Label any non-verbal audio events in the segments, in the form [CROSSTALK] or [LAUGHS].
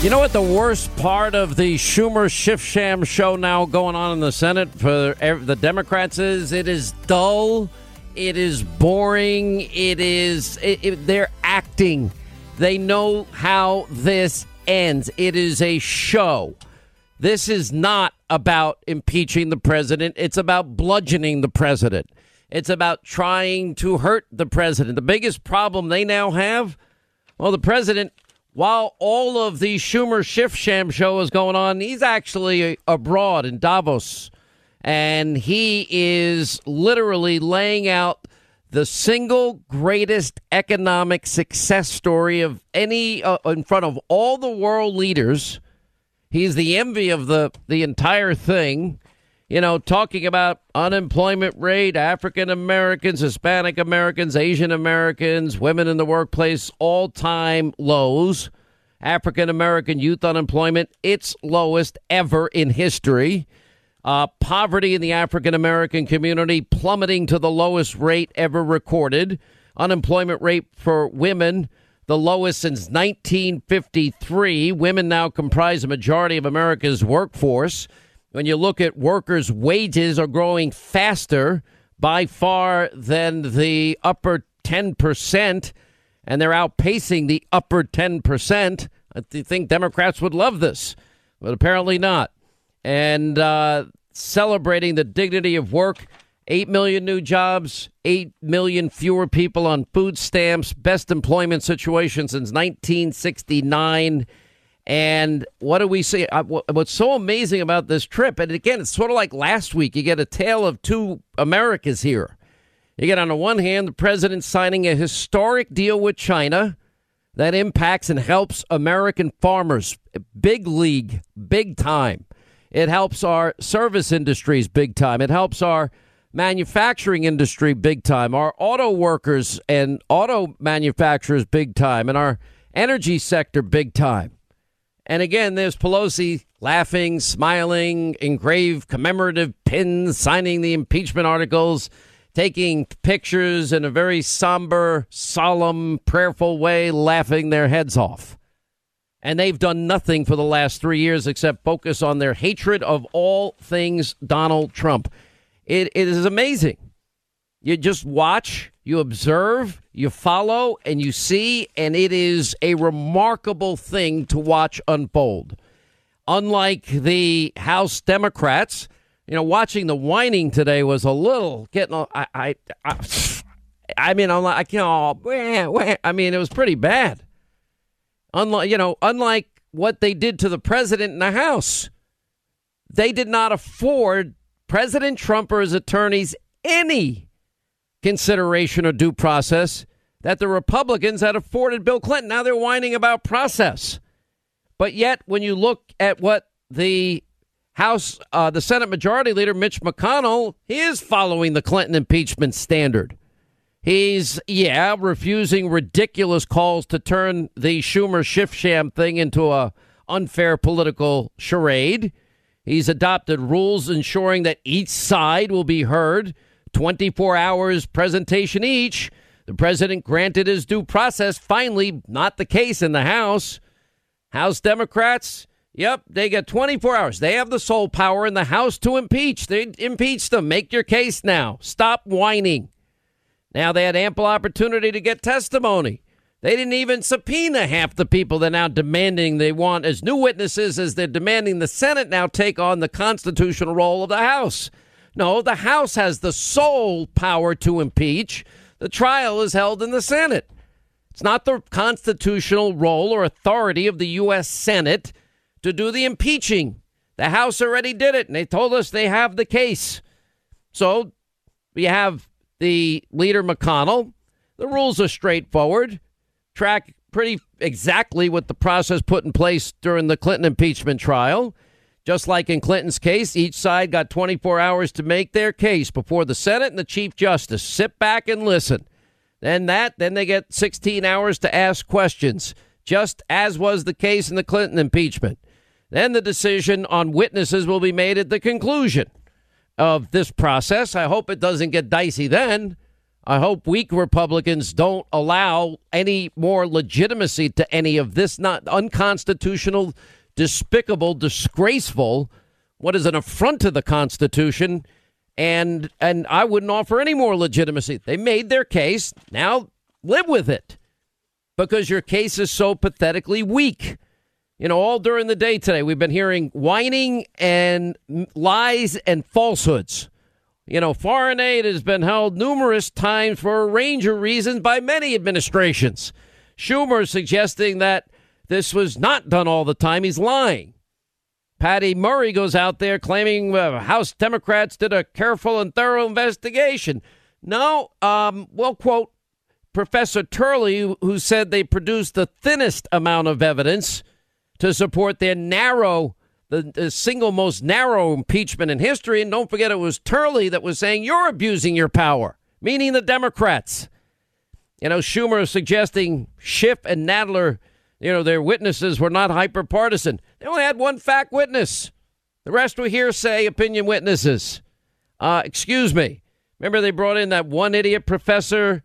You know what the worst part of the Schumer Schiff Sham show now going on in the Senate for the Democrats is? It is dull. It is boring. It is. It, it, they're acting. They know how this ends. It is a show. This is not about impeaching the president. It's about bludgeoning the president. It's about trying to hurt the president. The biggest problem they now have, well, the president while all of the Schumer Schiff Sham show is going on, he's actually abroad in Davos. And he is literally laying out the single greatest economic success story of any uh, in front of all the world leaders. He's the envy of the, the entire thing. You know, talking about unemployment rate, African Americans, Hispanic Americans, Asian Americans, women in the workplace, all time lows. African American youth unemployment, its lowest ever in history. Uh, poverty in the African American community plummeting to the lowest rate ever recorded. Unemployment rate for women, the lowest since 1953. Women now comprise a majority of America's workforce. When you look at workers' wages are growing faster by far than the upper 10%, and they're outpacing the upper 10%. I think Democrats would love this, but apparently not. And uh, celebrating the dignity of work 8 million new jobs, 8 million fewer people on food stamps, best employment situation since 1969 and what do we see? Uh, what's so amazing about this trip, and again, it's sort of like last week, you get a tale of two Americas here. You get, on the one hand, the president signing a historic deal with China that impacts and helps American farmers, big league, big time. It helps our service industries big time. It helps our manufacturing industry big time, our auto workers and auto manufacturers big time, and our energy sector big time. And again, there's Pelosi laughing, smiling, engraved commemorative pins, signing the impeachment articles, taking pictures in a very somber, solemn, prayerful way, laughing their heads off. And they've done nothing for the last three years except focus on their hatred of all things Donald Trump. It, it is amazing. You just watch, you observe, you follow, and you see, and it is a remarkable thing to watch unfold. Unlike the House Democrats, you know, watching the whining today was a little getting. I, I, I, I mean, I'm like, I can't. I mean, it was pretty bad. Unlike, you know, unlike what they did to the president in the House, they did not afford President Trump or his attorneys any consideration or due process that the Republicans had afforded Bill Clinton. Now they're whining about process. But yet, when you look at what the House, uh, the Senate Majority Leader Mitch McConnell, he is following the Clinton impeachment standard. He's, yeah, refusing ridiculous calls to turn the Schumer Schiff sham thing into a unfair political charade. He's adopted rules ensuring that each side will be heard 24 hours presentation each. The president granted his due process. Finally, not the case in the House. House Democrats, yep, they get 24 hours. They have the sole power in the House to impeach. They impeach them. Make your case now. Stop whining. Now they had ample opportunity to get testimony. They didn't even subpoena half the people they're now demanding they want as new witnesses as they're demanding the Senate now take on the constitutional role of the House. No, the House has the sole power to impeach. The trial is held in the Senate. It's not the constitutional role or authority of the U.S. Senate to do the impeaching. The House already did it, and they told us they have the case. So we have the leader, McConnell. The rules are straightforward. Track pretty exactly what the process put in place during the Clinton impeachment trial. Just like in Clinton's case, each side got 24 hours to make their case before the Senate and the Chief Justice. Sit back and listen. Then that, then they get 16 hours to ask questions, just as was the case in the Clinton impeachment. Then the decision on witnesses will be made at the conclusion of this process. I hope it doesn't get dicey then. I hope weak Republicans don't allow any more legitimacy to any of this not unconstitutional, despicable, disgraceful, what is an affront to the Constitution, and and I wouldn't offer any more legitimacy. They made their case. Now live with it. Because your case is so pathetically weak. You know, all during the day today, we've been hearing whining and lies and falsehoods. You know, foreign aid has been held numerous times for a range of reasons by many administrations. Schumer suggesting that this was not done all the time. He's lying. Patty Murray goes out there claiming uh, House Democrats did a careful and thorough investigation. No, um, well, quote Professor Turley, who said they produced the thinnest amount of evidence to support their narrow the, the, single most narrow impeachment in history. And don't forget, it was Turley that was saying you're abusing your power, meaning the Democrats. You know, Schumer is suggesting Schiff and Nadler, you know, their witnesses were not hyper partisan. They only had one fact witness. The rest were hearsay opinion witnesses. Uh, excuse me. Remember, they brought in that one idiot professor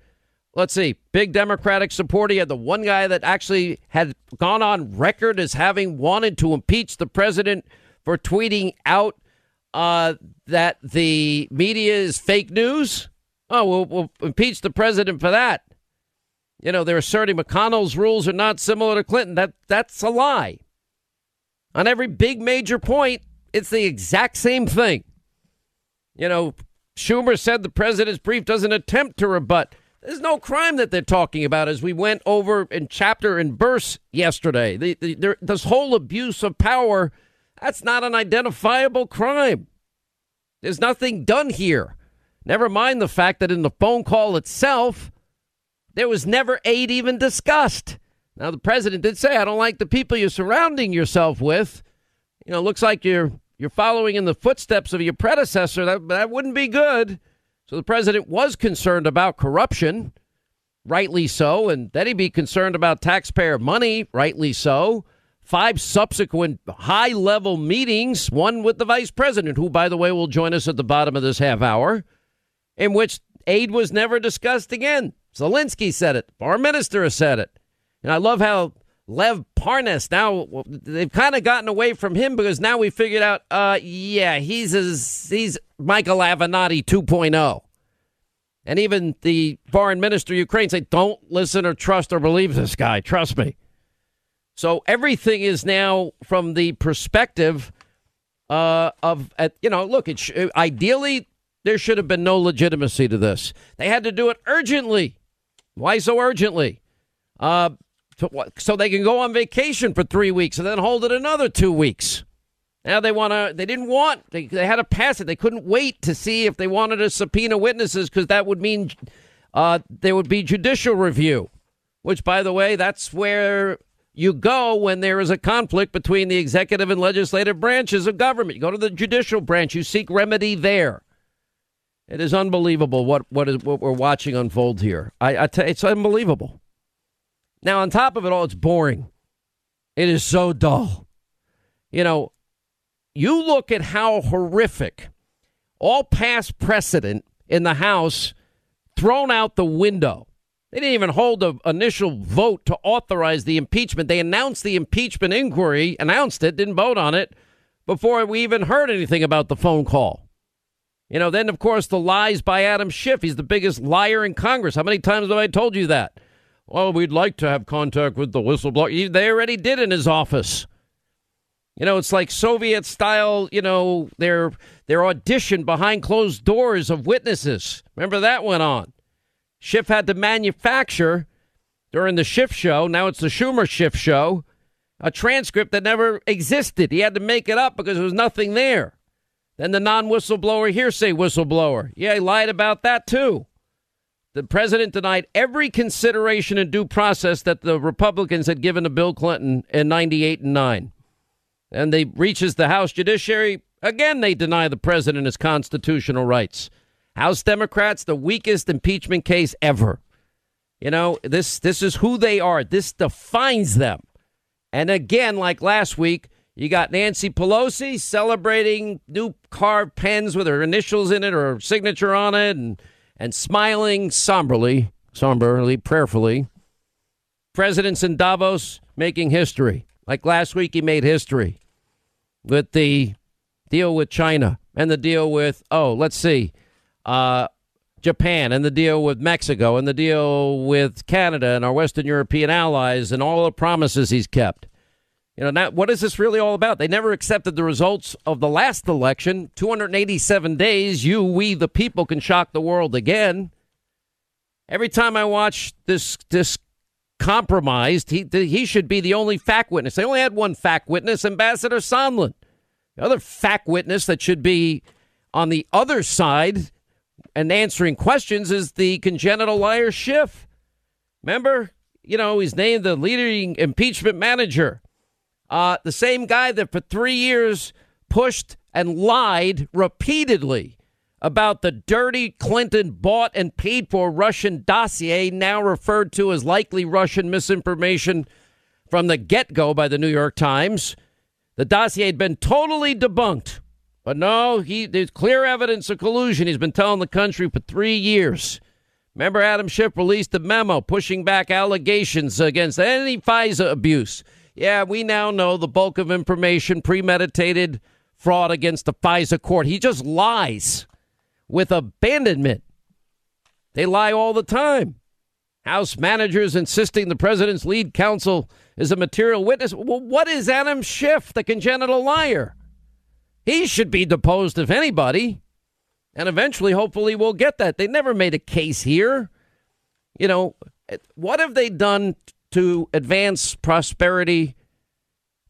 let's see, big Democratic supporter. He had the one guy that actually had gone on record as having wanted to impeach the president for tweeting out uh, that the media is fake news. Oh, we'll, we'll impeach the president for that. You know, they're asserting McConnell's rules are not similar to Clinton. That that's a lie. On every big major point, it's the exact same thing. You know, Schumer said the president's brief doesn't attempt to rebut there's no crime that they're talking about as we went over in chapter and verse yesterday. The, the, this whole abuse of power, that's not an identifiable crime. There's nothing done here. Never mind the fact that in the phone call itself, there was never aid even discussed. Now, the president did say, I don't like the people you're surrounding yourself with. You know, looks like you're you're following in the footsteps of your predecessor. That, that wouldn't be good. So the president was concerned about corruption, rightly so, and then he'd be concerned about taxpayer money, rightly so. Five subsequent high level meetings, one with the vice president, who, by the way, will join us at the bottom of this half hour, in which aid was never discussed again. Zelensky said it, Our minister has said it. And I love how Lev Parnas now they've kind of gotten away from him because now we figured out uh yeah he's as he's Michael Avenatti 2.0 and even the foreign minister of Ukraine say don't listen or trust or believe this guy. Trust me. So everything is now from the perspective uh of uh, you know look it sh- ideally there should have been no legitimacy to this. They had to do it urgently why so urgently uh so they can go on vacation for three weeks and then hold it another two weeks. Now they want to. They didn't want. They, they had to pass it. They couldn't wait to see if they wanted to subpoena witnesses because that would mean uh, there would be judicial review. Which, by the way, that's where you go when there is a conflict between the executive and legislative branches of government. You go to the judicial branch. You seek remedy there. It is unbelievable what what is what we're watching unfold here. I, I it's unbelievable. Now, on top of it all, it's boring. It is so dull. You know, you look at how horrific all past precedent in the House thrown out the window. They didn't even hold an initial vote to authorize the impeachment. They announced the impeachment inquiry, announced it, didn't vote on it before we even heard anything about the phone call. You know, then, of course, the lies by Adam Schiff. He's the biggest liar in Congress. How many times have I told you that? well, we'd like to have contact with the whistleblower. They already did in his office. You know, it's like Soviet style, you know, their their audition behind closed doors of witnesses. Remember that went on. Schiff had to manufacture during the Schiff show, now it's the Schumer Schiff show, a transcript that never existed. He had to make it up because there was nothing there. Then the non whistleblower hearsay whistleblower. Yeah, he lied about that too. The president denied every consideration and due process that the Republicans had given to Bill Clinton in 98 and 9. And they reaches the House Judiciary. Again, they deny the president his constitutional rights. House Democrats, the weakest impeachment case ever. You know, this this is who they are. This defines them. And again, like last week, you got Nancy Pelosi celebrating new carved pens with her initials in it or her signature on it and and smiling somberly, somberly, prayerfully. Presidents in Davos making history. Like last week, he made history with the deal with China and the deal with, oh, let's see, uh, Japan and the deal with Mexico and the deal with Canada and our Western European allies and all the promises he's kept. You know, now, what is this really all about? They never accepted the results of the last election. 287 days, you, we, the people, can shock the world again. Every time I watch this, this compromised, he, he should be the only fact witness. They only had one fact witness, Ambassador Sondland. The other fact witness that should be on the other side and answering questions is the congenital liar Schiff. Remember, you know, he's named the leading impeachment manager. Uh, the same guy that for three years pushed and lied repeatedly about the dirty Clinton bought and paid for Russian dossier, now referred to as likely Russian misinformation from the get go by the New York Times. The dossier had been totally debunked. But no, he, there's clear evidence of collusion. He's been telling the country for three years. Remember, Adam Schiff released a memo pushing back allegations against any FISA abuse. Yeah, we now know the bulk of information, premeditated fraud against the FISA court. He just lies with abandonment. They lie all the time. House managers insisting the president's lead counsel is a material witness. Well, what is Adam Schiff, the congenital liar? He should be deposed if anybody. And eventually, hopefully, we'll get that. They never made a case here. You know, what have they done to advance prosperity,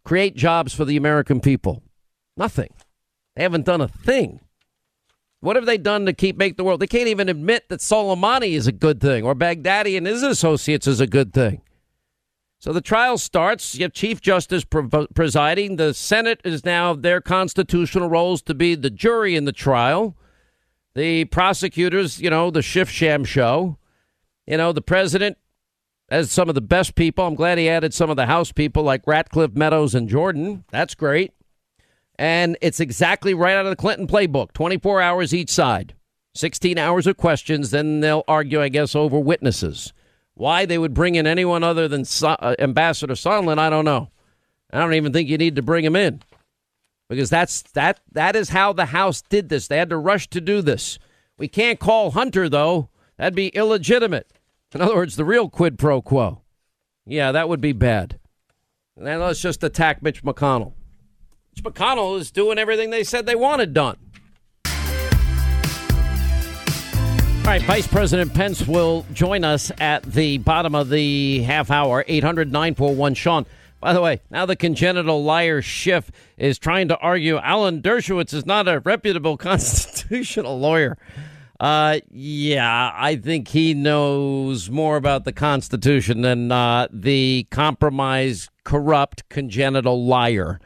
create jobs for the American people? Nothing. They haven't done a thing. What have they done to keep make the world? They can't even admit that Soleimani is a good thing or Baghdadi and his associates is a good thing. So the trial starts. You have Chief Justice presiding. The Senate is now their constitutional roles to be the jury in the trial. The prosecutors, you know, the Schiff Sham show. You know, the president has some of the best people. I'm glad he added some of the House people like Ratcliffe, Meadows, and Jordan. That's great. And it's exactly right out of the Clinton playbook 24 hours each side, 16 hours of questions. Then they'll argue, I guess, over witnesses. Why they would bring in anyone other than so- uh, Ambassador Sondland, I don't know. I don't even think you need to bring him in because that's that that is how the House did this. They had to rush to do this. We can't call Hunter though. That'd be illegitimate. In other words, the real quid pro quo. Yeah, that would be bad. And then let's just attack Mitch McConnell. Mitch McConnell is doing everything they said they wanted done. All right, Vice President Pence will join us at the bottom of the half hour, 800 941 Sean. By the way, now the congenital liar Schiff is trying to argue Alan Dershowitz is not a reputable [LAUGHS] constitutional lawyer. Uh, yeah, I think he knows more about the Constitution than uh, the compromised, corrupt, congenital liar.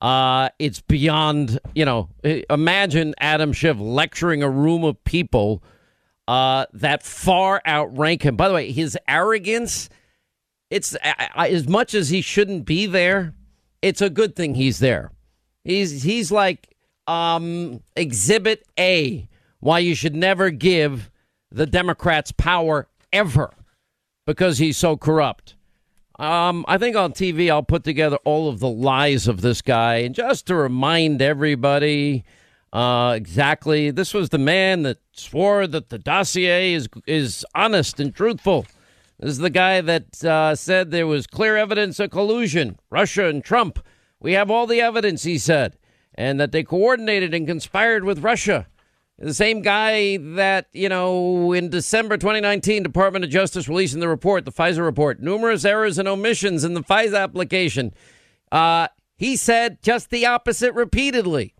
Uh, it's beyond, you know, imagine Adam Schiff lecturing a room of people uh, that far outrank him. By the way, his arrogance, it's as much as he shouldn't be there, it's a good thing he's there. He's he's like um, exhibit A why you should never give the Democrats power ever because he's so corrupt. Um, I think on TV I'll put together all of the lies of this guy and just to remind everybody uh, exactly. This was the man that swore that the dossier is is honest and truthful. This is the guy that uh, said there was clear evidence of collusion. Russia and Trump. We have all the evidence, he said, and that they coordinated and conspired with Russia. The same guy that, you know, in December 2019, Department of Justice releasing the report, the FISA report, numerous errors and omissions in the FISA application. Uh, he said just the opposite repeatedly.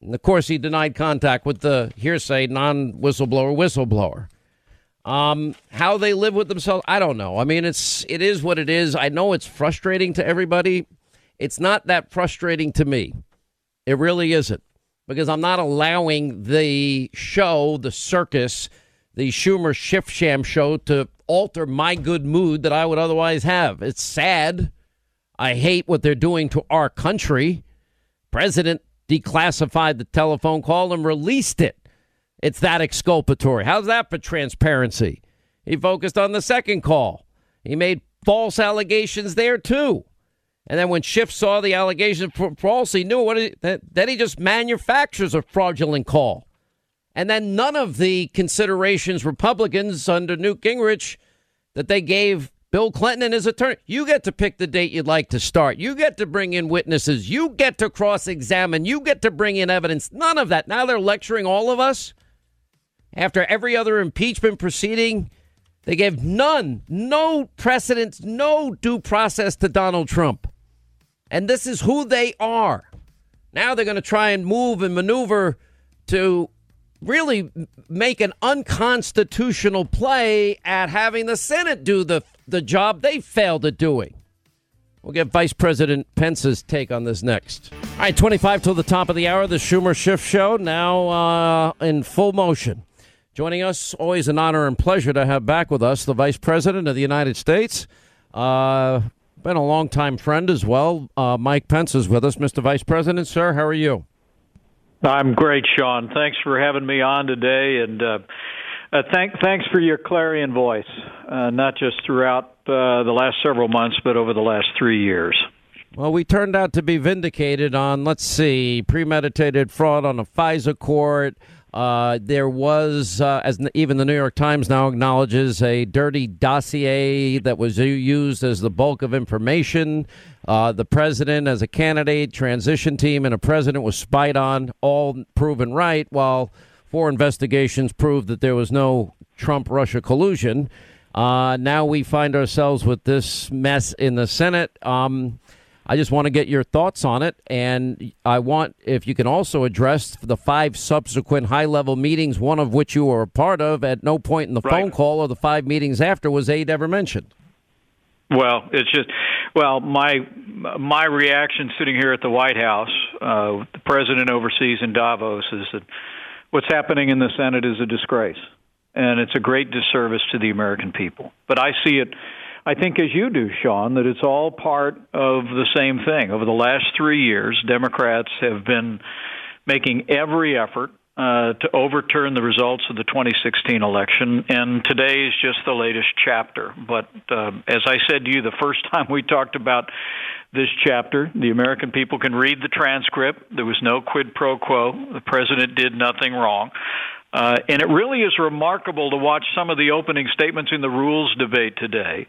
And of course, he denied contact with the hearsay non whistleblower whistleblower. Um, how they live with themselves, I don't know. I mean, it's it is what it is. I know it's frustrating to everybody. It's not that frustrating to me. It really isn't because I'm not allowing the show, the circus, the Schumer Schiff Sham show to alter my good mood that I would otherwise have. It's sad. I hate what they're doing to our country. President declassified the telephone call and released it. It's that exculpatory. How's that for transparency? He focused on the second call. He made false allegations there too. And then when Schiff saw the allegation of false, he knew what it, then he just manufactures a fraudulent call. And then none of the considerations Republicans under Newt Gingrich that they gave Bill Clinton and his attorney. You get to pick the date you'd like to start. You get to bring in witnesses. You get to cross examine. You get to bring in evidence. None of that. Now they're lecturing all of us. After every other impeachment proceeding, they gave none, no precedence, no due process to Donald Trump. And this is who they are. Now they're going to try and move and maneuver to really make an unconstitutional play at having the Senate do the the job they failed at doing. We'll get Vice President Pence's take on this next. All right, 25 till the top of the hour, the Schumer Schiff Show now uh, in full motion. Joining us, always an honor and pleasure to have back with us the Vice President of the United States. Uh, been a longtime friend as well. Uh, Mike Pence is with us. Mr. Vice President, sir, how are you? I'm great, Sean. Thanks for having me on today, and uh, uh, thank, thanks for your clarion voice, uh, not just throughout uh, the last several months, but over the last three years. Well, we turned out to be vindicated on, let's see, premeditated fraud on a FISA court. Uh, there was, uh, as even the New York Times now acknowledges, a dirty dossier that was used as the bulk of information. Uh, the president, as a candidate, transition team, and a president was spied on, all proven right, while four investigations proved that there was no Trump Russia collusion. Uh, now we find ourselves with this mess in the Senate. Um, I just want to get your thoughts on it. And I want, if you can also address the five subsequent high level meetings, one of which you were a part of. At no point in the right. phone call or the five meetings after was aid ever mentioned. Well, it's just, well, my my reaction sitting here at the White House, uh, the president overseas in Davos, is that what's happening in the Senate is a disgrace, and it's a great disservice to the American people. But I see it I think, as you do, Sean, that it's all part of the same thing. Over the last three years, Democrats have been making every effort uh, to overturn the results of the 2016 election, and today is just the latest chapter. But uh, as I said to you the first [LAUGHS] time we talked about this chapter, the American people can read the transcript. There was no quid pro quo. The president did nothing wrong. Uh, and it really is remarkable to watch some of the opening statements in the rules debate today.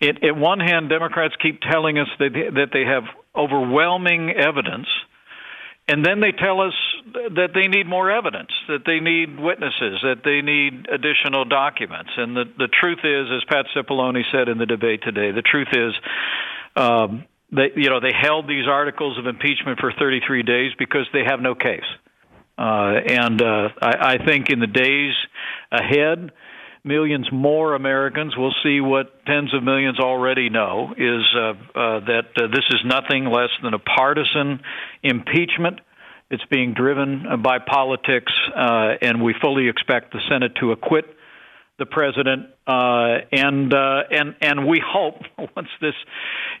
It, at one hand, Democrats keep telling us that they, that they have overwhelming evidence, and then they tell us that they need more evidence, that they need witnesses, that they need additional documents. And the, the truth is, as Pat Cipollone said in the debate today, the truth is. Um, they, you know, they held these articles of impeachment for 33 days because they have no case. Uh, and uh, I, I think in the days ahead, millions more Americans will see what tens of millions already know is uh, uh, that uh, this is nothing less than a partisan impeachment. It's being driven by politics, uh, and we fully expect the Senate to acquit the president, uh, and uh, and and we hope [LAUGHS] once this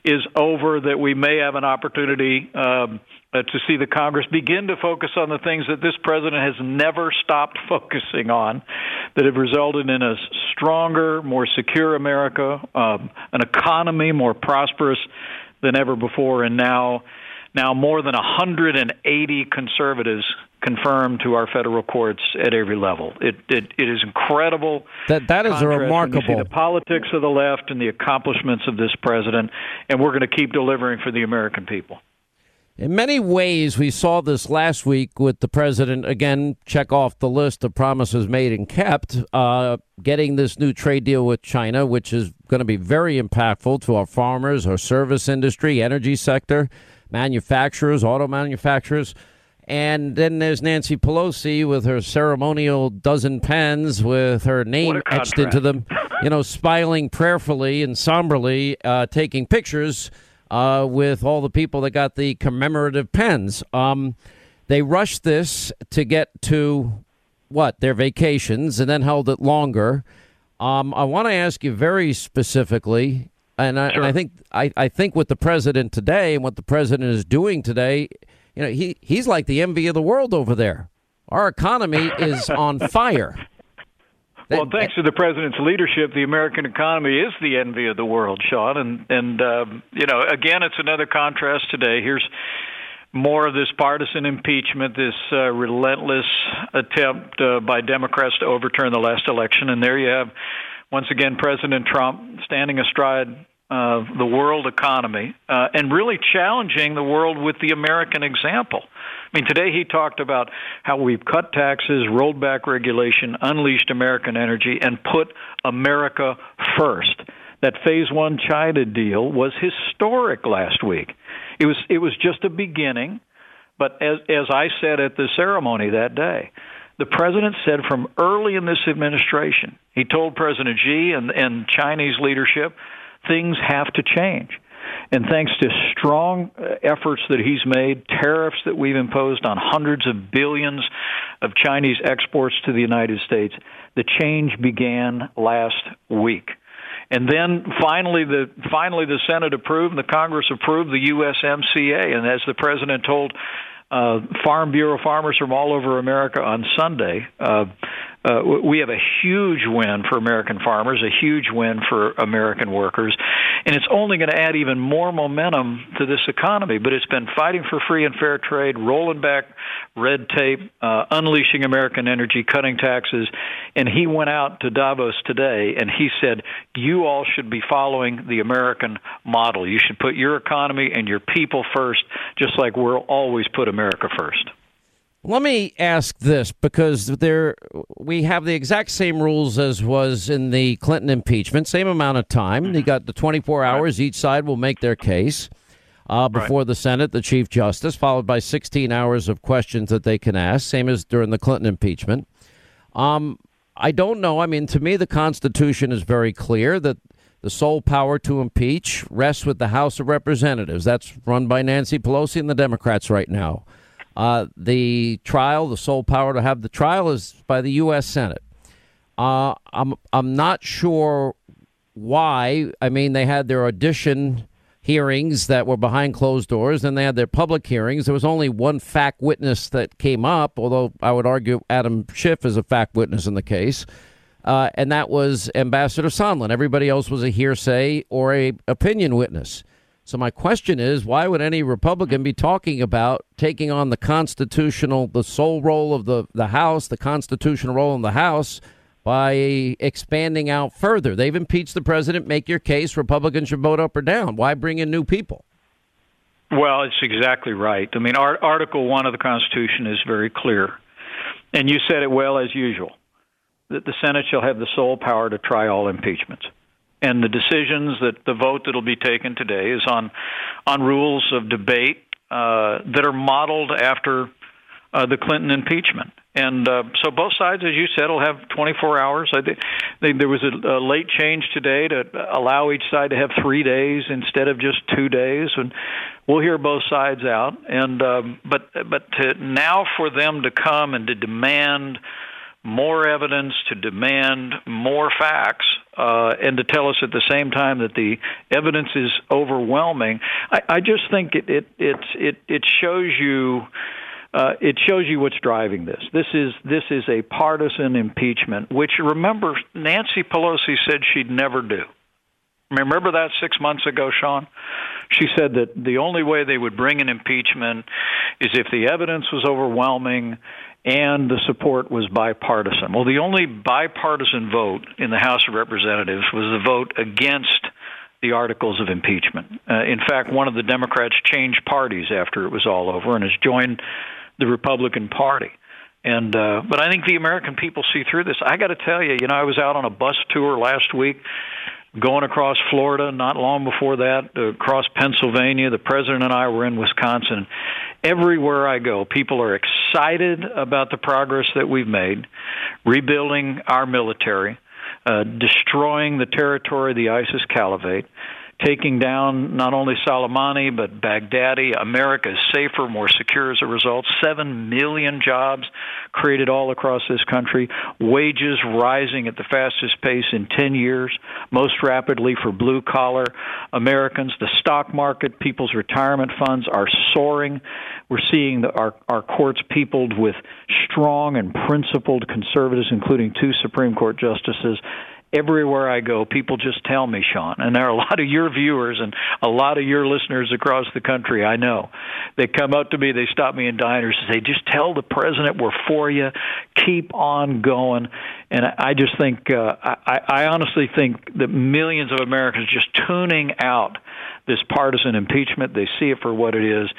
is over that we may have an opportunity um, uh, to see the Congress begin to focus on the things that this president has never stopped [LAUGHS] focusing on, that have resulted in a stronger, more secure America, um, an economy more prosperous than ever before, and now now more than 180 conservatives confirmed to our federal courts at every level. It it, it is incredible. That that is a remarkable. the politics of the left and the accomplishments of this president, and we're going to keep delivering for the American people. In many ways, we saw this last week with the president again. Check off the list of promises made and kept. Uh, getting this new trade deal with China, which is going to be very impactful to our farmers, our service industry, energy sector, manufacturers, auto manufacturers. And then there's Nancy Pelosi with her ceremonial dozen pens with her name etched into them, you know, smiling prayerfully and somberly, uh, taking pictures uh, with all the people that got the commemorative pens. Um, they rushed this to get to what their vacations and then held it longer. Um, I want to ask you very specifically, and I, sure. and I think I, I think with the president today and what the president is doing today you know, he he's like the envy of the world over there. Our economy is [LAUGHS] on fire. Well, thanks to the president's leadership, the American economy is the envy of the world, Sean. And and um, you know, again, it's another contrast today. Here's more of this partisan impeachment, this uh, relentless attempt uh, by Democrats to overturn the last election, and there you have once again President Trump standing astride uh, the world economy uh, and really challenging the world with the American example. I mean, today he talked about how we've cut taxes, rolled back regulation, unleashed American energy, and put America first. That Phase One China deal was historic last week. It was it was just a beginning, but as as I said at the ceremony that day, the president said from early in this administration, he told President Xi and and Chinese leadership, things have to change. And thanks to strong uh, efforts that he's made, tariffs that we've imposed on hundreds of billions of Chinese exports to the United States, the change began last week. And then finally, the finally the Senate approved, and the Congress approved the USMCA. And as the president told uh, Farm Bureau farmers from all over America on Sunday, uh, uh, we have a huge win for American farmers, a huge win for American workers, and it's only going to add even more momentum to this economy. But it's been fighting for free and fair trade, rolling back red tape, uh, unleashing American energy, cutting taxes, and he went out to Davos today and he said, "You all should be following the American model. You should put your economy and your people first, just like we'll always put America first." Let me ask this because there we have the exact same rules as was in the Clinton impeachment, same amount of time. You got the 24 hours each side will make their case uh, before right. the Senate, the Chief Justice, followed by 16 hours of questions that they can ask, same as during the Clinton impeachment. Um, I don't know. I mean, to me, the Constitution is very clear that the sole power to impeach rests with the House of Representatives. That's run by Nancy Pelosi and the Democrats right now. Uh, the trial, the sole power to have the trial, is by the U.S. Senate. Uh, I'm I'm not sure why. I mean, they had their audition hearings that were behind closed doors, and they had their public hearings. There was only one fact witness that came up, although I would argue Adam Schiff is a fact witness in the case. Uh, and that was Ambassador Sondland. Everybody else was a hearsay or a opinion witness. So my question is, why would any Republican be talking about taking on the constitutional, the sole role of the, the House, the constitutional role in the House, by expanding out further? They've impeached the president. Make your case. Republicans should vote up or down. Why bring in new people? Well, it's exactly right. I mean, Article 1 of the Constitution is very clear. And you said it well, as usual, that the Senate shall have the sole power to try all impeachments and the decisions that the vote that'll be taken today is on on rules of debate uh, that are modeled after uh, the Clinton impeachment. And uh, so both sides, as you said, will have 24 hours. I think there was a, a late change today to allow each side to have three days instead of just two days, and we'll hear both sides out. And um, but but to now for them to come and to demand more evidence, to demand more facts, uh, and to tell us at the same time that the evidence is overwhelming. I, I just think it it it it, it shows you. Uh, it shows you what's driving this. This is this is a partisan impeachment, which remember Nancy Pelosi said she'd never do. Remember that six months ago, Sean? She said that the only way they would bring an impeachment is if the evidence was overwhelming and the support was bipartisan. Well, the only bipartisan vote in the House of Representatives was the vote against the articles of impeachment. Uh, in fact, one of the Democrats changed parties after it was all over and has joined the Republican Party. And uh, but I think the American people see through this. I got to tell you, you know, I was out on a bus tour last week going across Florida, not long before that, uh, across Pennsylvania. The president and I were in Wisconsin. Everywhere I go, people are excited about the progress that we've made, rebuilding our military, uh, destroying the territory of the ISIS caliphate, taking down not only Soleimani but Baghdadi. America is safer, more secure as a result. Seven million jobs created all across this country. Wages rising at the fastest pace in 10 years, most rapidly for blue collar Americans. The stock market, people's retirement funds are soaring. We're seeing the, our, our courts peopled with strong and principled conservatives, including two Supreme Court justices everywhere I go, people just tell me, Sean, and there are a [LAUGHS] lot of your viewers and a lot of your listeners across the country. I know they come up to me, they stop me in diners and say, "Just tell the president we're for you. Keep on going." And I just think, uh, I, I honestly think that millions of Americans just tuning out this partisan impeachment. They see it for what it is,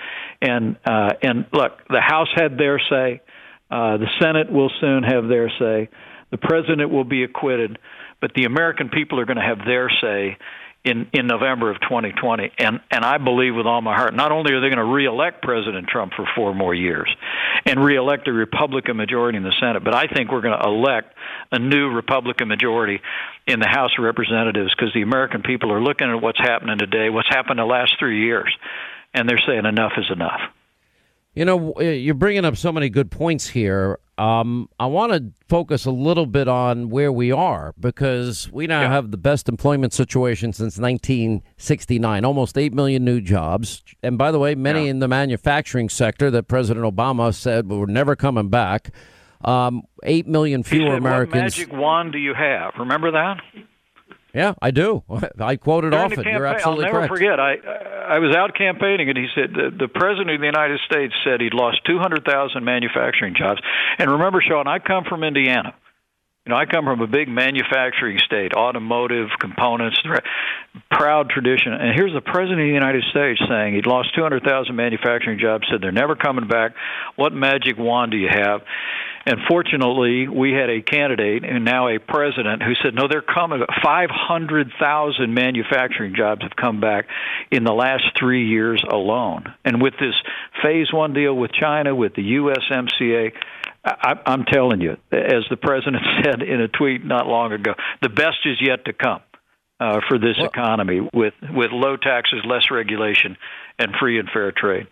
and uh, and look, the House had their say. Uh, the Senate will soon have their say. The president will be acquitted but the American people are going to have their say in in November of 2020 and and I believe with all my heart not only are they going to reelect President Trump for four more years and reelect a Republican majority in the Senate but I think we're going to elect a new Republican majority in the House of Representatives because the American people are looking at what's happening today what's happened the last 3 years and they're saying enough is enough you know, you're bringing up so many good points here. Um, I want to focus a little bit on where we are because we now yeah. have the best employment situation since 1969, almost 8 million new jobs. And by the way, many yeah. in the manufacturing sector that President Obama said were never coming back. Um, 8 million fewer said, Americans. What magic wand do you have? Remember that? Yeah, I do. [LAUGHS] I quote it During often. You're absolutely correct. I'll never correct. forget. I I was out campaigning, and he said the, the president of the United States said he'd lost 200,000 manufacturing jobs. And remember, Sean, I come from Indiana. You know, I come from a big manufacturing state, automotive components, proud tradition. And here's the president of the United States saying he'd lost 200,000 manufacturing jobs, said they're never coming back. What magic wand do you have? And fortunately, we had a candidate and now a president who said, no, they're coming. 500,000 manufacturing jobs have come back in the last three years alone. And with this phase one deal with China, with the USMCA, I, I'm telling you, as the president [LAUGHS] said in a tweet not long ago, the best is yet to come. Uh, for this well, economy, with with low taxes, less regulation, and free and fair trade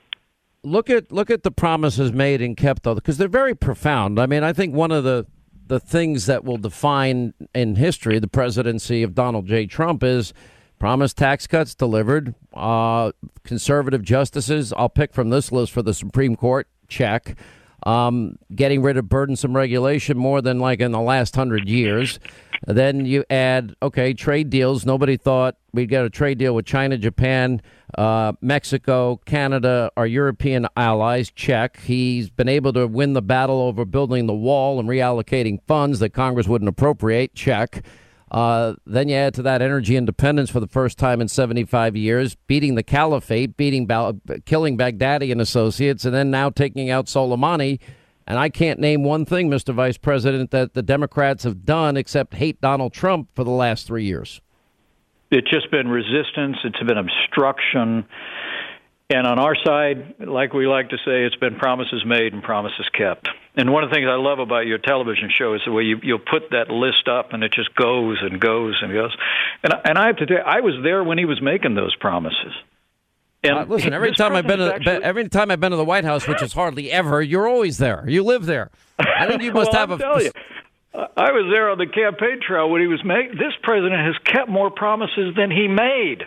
look at look at the promises made and kept though because they're very profound. I mean i think one of the the things that will define in history the presidency of donald j. Trump is promised tax cuts delivered uh, conservative justices i'll pick from this list for the supreme court check um, getting rid of burdensome regulation more than like in the last hundred years then you add, okay, trade deals. Nobody thought we'd get a trade deal with China, Japan, uh, Mexico, Canada, our European allies. Check. He's been able to win the battle over building the wall and reallocating funds that Congress wouldn't appropriate. Check. Uh, then you add to that energy independence for the first time in 75 years, beating the caliphate, beating killing Baghdadi and associates, and then now taking out Soleimani and I can't name one thing, Mr. Vice President, that the Democrats have done except hate Donald Trump for the last three years. It's just been resistance, it's been obstruction. And on our side, like we like to say, it's been promises made and promises kept. And one of the things I love about your television show is the way you, you'll put that list up and it just goes and goes and goes. And, and I have to tell you, I was there when he was making those promises. And uh, listen, [LAUGHS] every time I've been, to, actually, every time I've been to the White House, which is hardly ever, you're always there. You live there. I think you [LAUGHS] must well, have I'll a. Tell you, I was there on the campaign trail when he was made. This president has kept more promises than he made.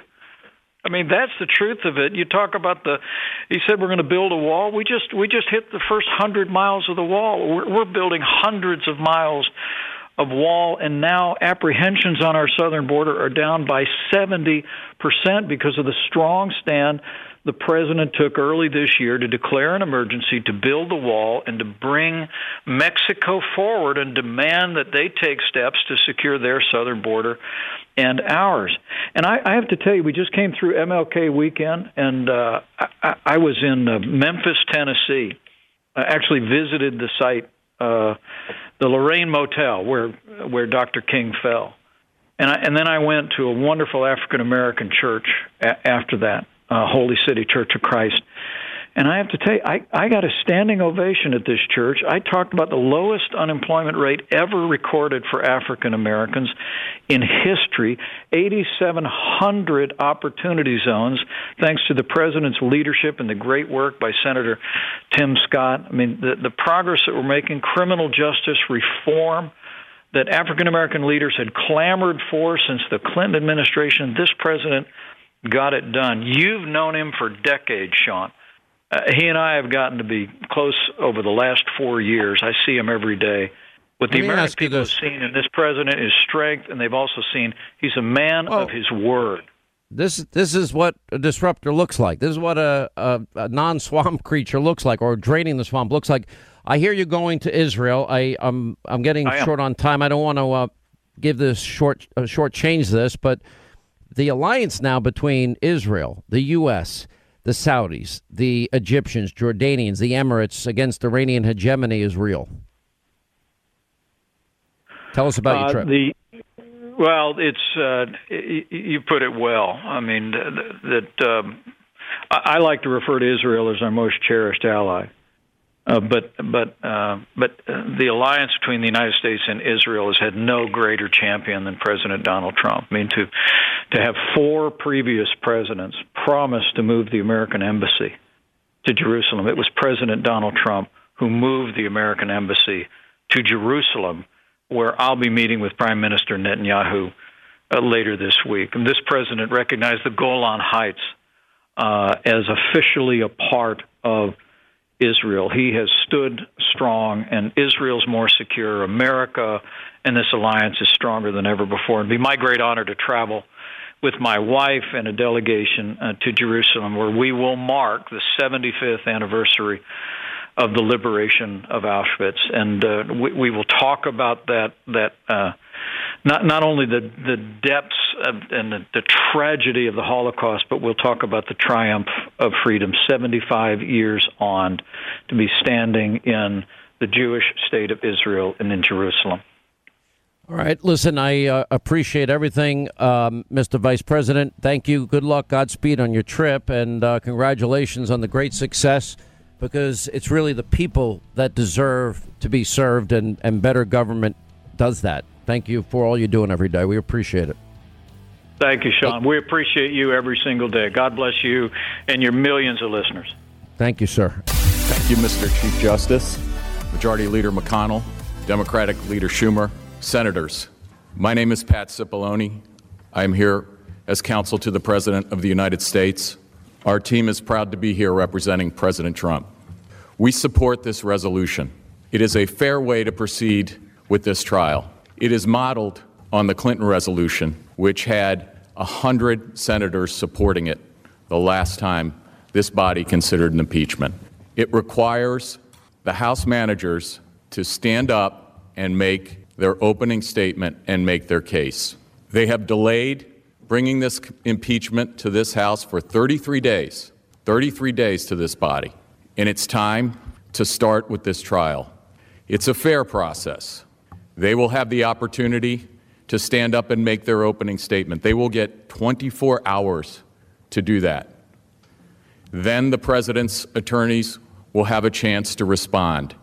I mean, that's the truth of it. You talk about the. He said we're going to build a wall. We just we just hit the first hundred miles of the wall. We're, we're building hundreds of miles of wall, and now apprehensions on our southern border are down by 70% because of the strong stand the president took early this year to declare an emergency to build the wall and to bring Mexico forward and demand that they take steps to secure their southern border and ours. And I, I have to tell you, we just came through MLK weekend, and uh, I, I was in uh, Memphis, Tennessee. I actually visited the site uh, the Lorraine Motel where where Dr. King fell, and I, and then I went to a wonderful African American church a- after that, uh, Holy City Church of Christ, And I have to tell you, I, I got a standing ovation at this church. I talked about the lowest unemployment rate ever recorded for African Americans in history 8,700 opportunity zones, thanks to the president's leadership and the great work by Senator Tim Scott. I mean, the, the progress that we're making, criminal justice reform that African American leaders had clamored for since the Clinton administration. This president got it done. You've known him for decades, Sean. Uh, he and I have gotten to be close over the last four years. I see him every day. What the American people have seen in this president is strength, and they've also seen he's a man of his word. This this is what a disruptor looks like. This is what a, a, a non swamp [LAUGHS] creature looks like, or draining the swamp looks like. I hear you going to Israel. I I'm I'm getting short on time. I don't want to uh, give this short uh, short change this, but the alliance now between Israel, the U.S., the Saudis, the Egyptians, Jordanians, the Emirates against Iranian hegemony is real. Tell us about uh, your trip. The, well, it's uh, you put it well. I mean that um, I like to refer to Israel as our most cherished ally. Uh, but but uh, but uh, the alliance between the United States and Israel has had no greater champion than President Donald Trump. I mean to to have four previous presidents promise to move the American embassy to Jerusalem. It was President Donald Trump who moved the American embassy to Jerusalem, where I'll be meeting with Prime Minister Netanyahu uh, later this week. And this president recognized the Golan Heights uh, as officially a part of Israel. He has stood strong, and Israel's more secure. America and this alliance is stronger than ever before. It'd be my great honor to travel with my wife and a delegation uh, to Jerusalem, where we will mark the 75th anniversary of the liberation of Auschwitz, and uh, we, we, will talk about that that uh, not not only the the depths of, and the, the tragedy of the Holocaust, but we'll talk about the triumph of freedom. Seventy five years on, to be standing in the Jewish state of Israel and in Jerusalem. All right. Listen, I uh, appreciate everything, um, Mr. Vice President. Thank you. Good luck. Godspeed on your trip. And uh, congratulations on the great success because it's really the people that deserve to be served, and, and better government does that. Thank you for all you're doing every day. We appreciate it. Thank you, Sean. We appreciate you every single day. God bless you and your millions of listeners. Thank you, sir. Thank you, Mr. Chief Justice, Majority Leader McConnell, Democratic Leader Schumer, Senators. My name is Pat Cipollone. I am here as counsel to the President of the United States. Our team is proud to be here representing President Trump. We support this resolution. It is a fair way to proceed with this trial. It is modeled on the Clinton resolution, which had 100 senators supporting it the last time this body considered an impeachment. It requires the House managers to stand up and make their opening statement and make their case. They have delayed bringing this impeachment to this House for 33 days, 33 days to this body. And it's time to start with this trial. It's a fair process. They will have the opportunity to stand up and make their opening statement. They will get 24 hours to do that. Then the president's attorneys will have a chance to respond.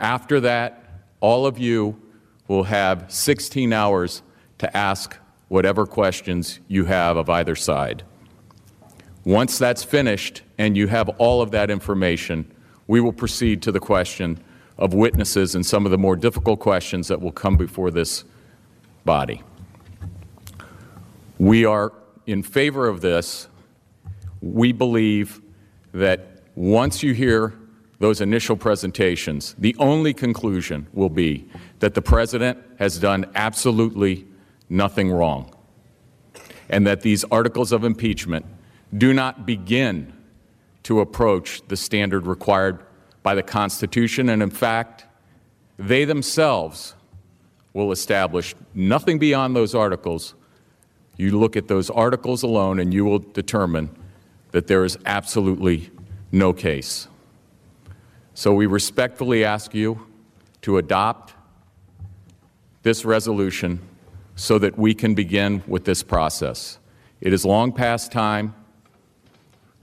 After that, all of you will have 16 hours to ask whatever questions you have of either side. Once that's finished and you have all of that information, we will proceed to the question of witnesses and some of the more difficult questions that will come before this body. We are in favor of this. We believe that once you hear those initial presentations, the only conclusion will be that the President has done absolutely nothing wrong, and that these articles of impeachment do not begin to approach the standard required by the Constitution, and in fact, they themselves will establish nothing beyond those articles. You look at those articles alone, and you will determine that there is absolutely no case. So we respectfully ask you to adopt this resolution so that we can begin with this process. It is long past time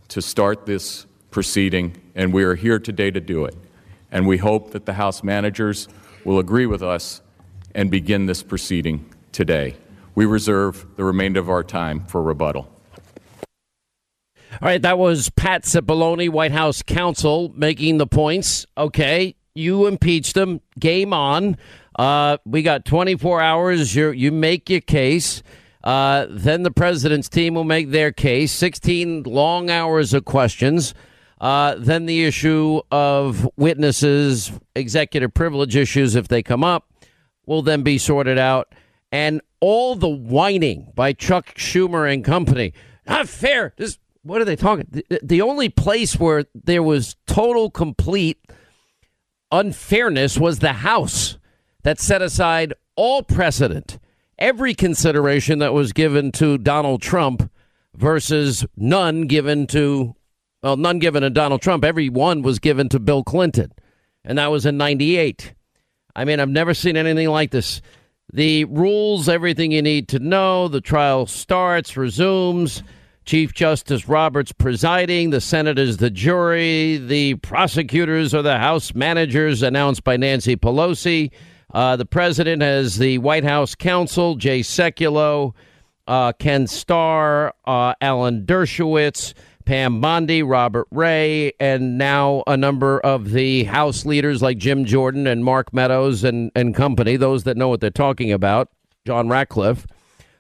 to start this proceeding, and we are here today to do it. And we hope that the House managers will agree with us and begin this proceeding today. We reserve the remainder of our time for rebuttal. All right, that was Pat Cipollone, White House counsel, making the points. Okay, you impeached him. Game on. Uh, we got 24 hours. You you make your case. Uh, then the president's team will make their case. 16 long hours of questions. Uh, then the issue of witnesses, executive privilege issues, if they come up, will then be sorted out. And all the whining by Chuck Schumer and company. Not fair. This, what are they talking? The, the only place where there was total, complete unfairness was the House that set aside all precedent, every consideration that was given to Donald Trump versus none given to well, none given to Donald Trump. Every one was given to Bill Clinton, and that was in 98. I mean, I've never seen anything like this. The rules, everything you need to know. The trial starts, resumes. Chief Justice Roberts presiding. The Senate is the jury. The prosecutors are the House managers, announced by Nancy Pelosi. Uh, the president has the White House counsel, Jay Sekulow, uh, Ken Starr, uh, Alan Dershowitz. Pam Bondi, Robert Ray, and now a number of the House leaders like Jim Jordan and Mark Meadows and, and company, those that know what they're talking about, John Ratcliffe.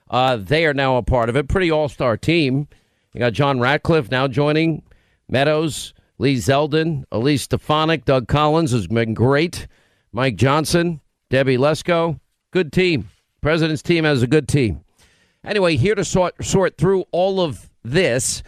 Uh, they are now a part of it. Pretty all star team. You got John Ratcliffe now joining, Meadows, Lee Zeldin, Elise Stefanik, Doug Collins has been great, Mike Johnson, Debbie Lesko. Good team. President's team has a good team. Anyway, here to sort, sort through all of this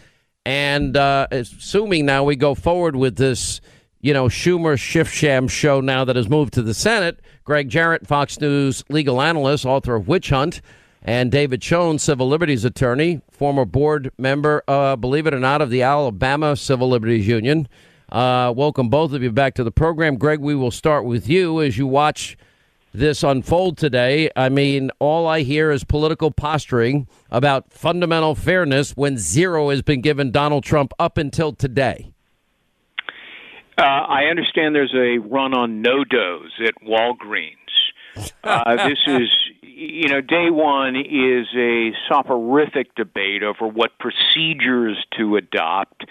and uh, assuming now we go forward with this, you know, Schumer Schiff Sham show now that has moved to the Senate, Greg Jarrett, Fox News legal analyst, author of Witch Hunt, and David Schoen, civil liberties attorney, former board member, uh, believe it or not, of the Alabama Civil Liberties Union. Uh, welcome both of you back to the program. Greg, we will start with you as you watch this unfold today. I mean, all I hear is political posturing about fundamental fairness when zero has been given Donald Trump up until today. Uh, I understand there's a run on NoDoz at Walgreens. Uh, [LAUGHS] this is, you know, day one is a soporific debate over what procedures to adopt.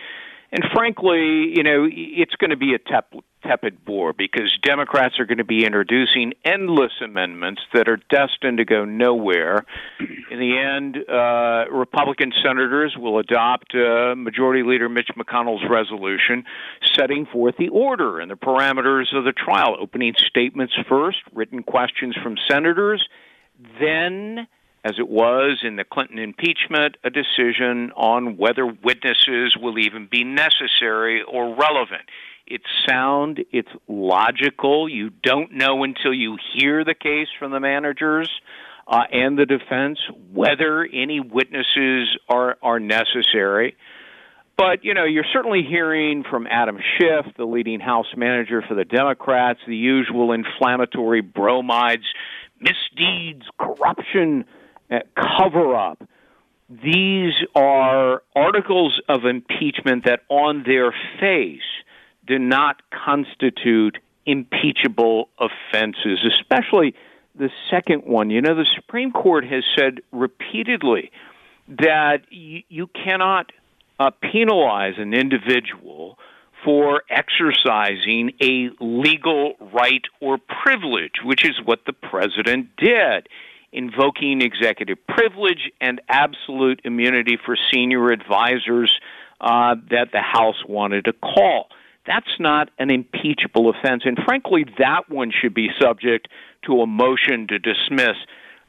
And frankly, you know, it's going to be a tep- tepid bore because Democrats are going to be introducing endless amendments that are destined to go nowhere. In the end, uh, Republican senators will adopt uh, Majority Leader Mitch McConnell's resolution setting forth the order and the parameters of the trial. Opening statements first, written questions from senators, then as it was in the Clinton impeachment, a decision on whether witnesses will even be necessary or relevant. It's sound, it's logical. You don't know until you hear the case from the managers uh, and the defense whether any witnesses are are necessary. But you know, you're certainly hearing from Adam Schiff, the leading House manager for the Democrats, the usual inflammatory bromides, misdeeds, corruption, uh, cover up. These are articles of impeachment that, on their face, do not constitute impeachable offenses, especially the second one. You know, the Supreme Court has said repeatedly that you, you cannot uh, penalize an individual for exercising a legal right or privilege, which is what the president did, invoking executive privilege and absolute immunity for senior advisors uh, that the House wanted to call. That's not an impeachable offense. And frankly, that one should be subject to a motion to dismiss.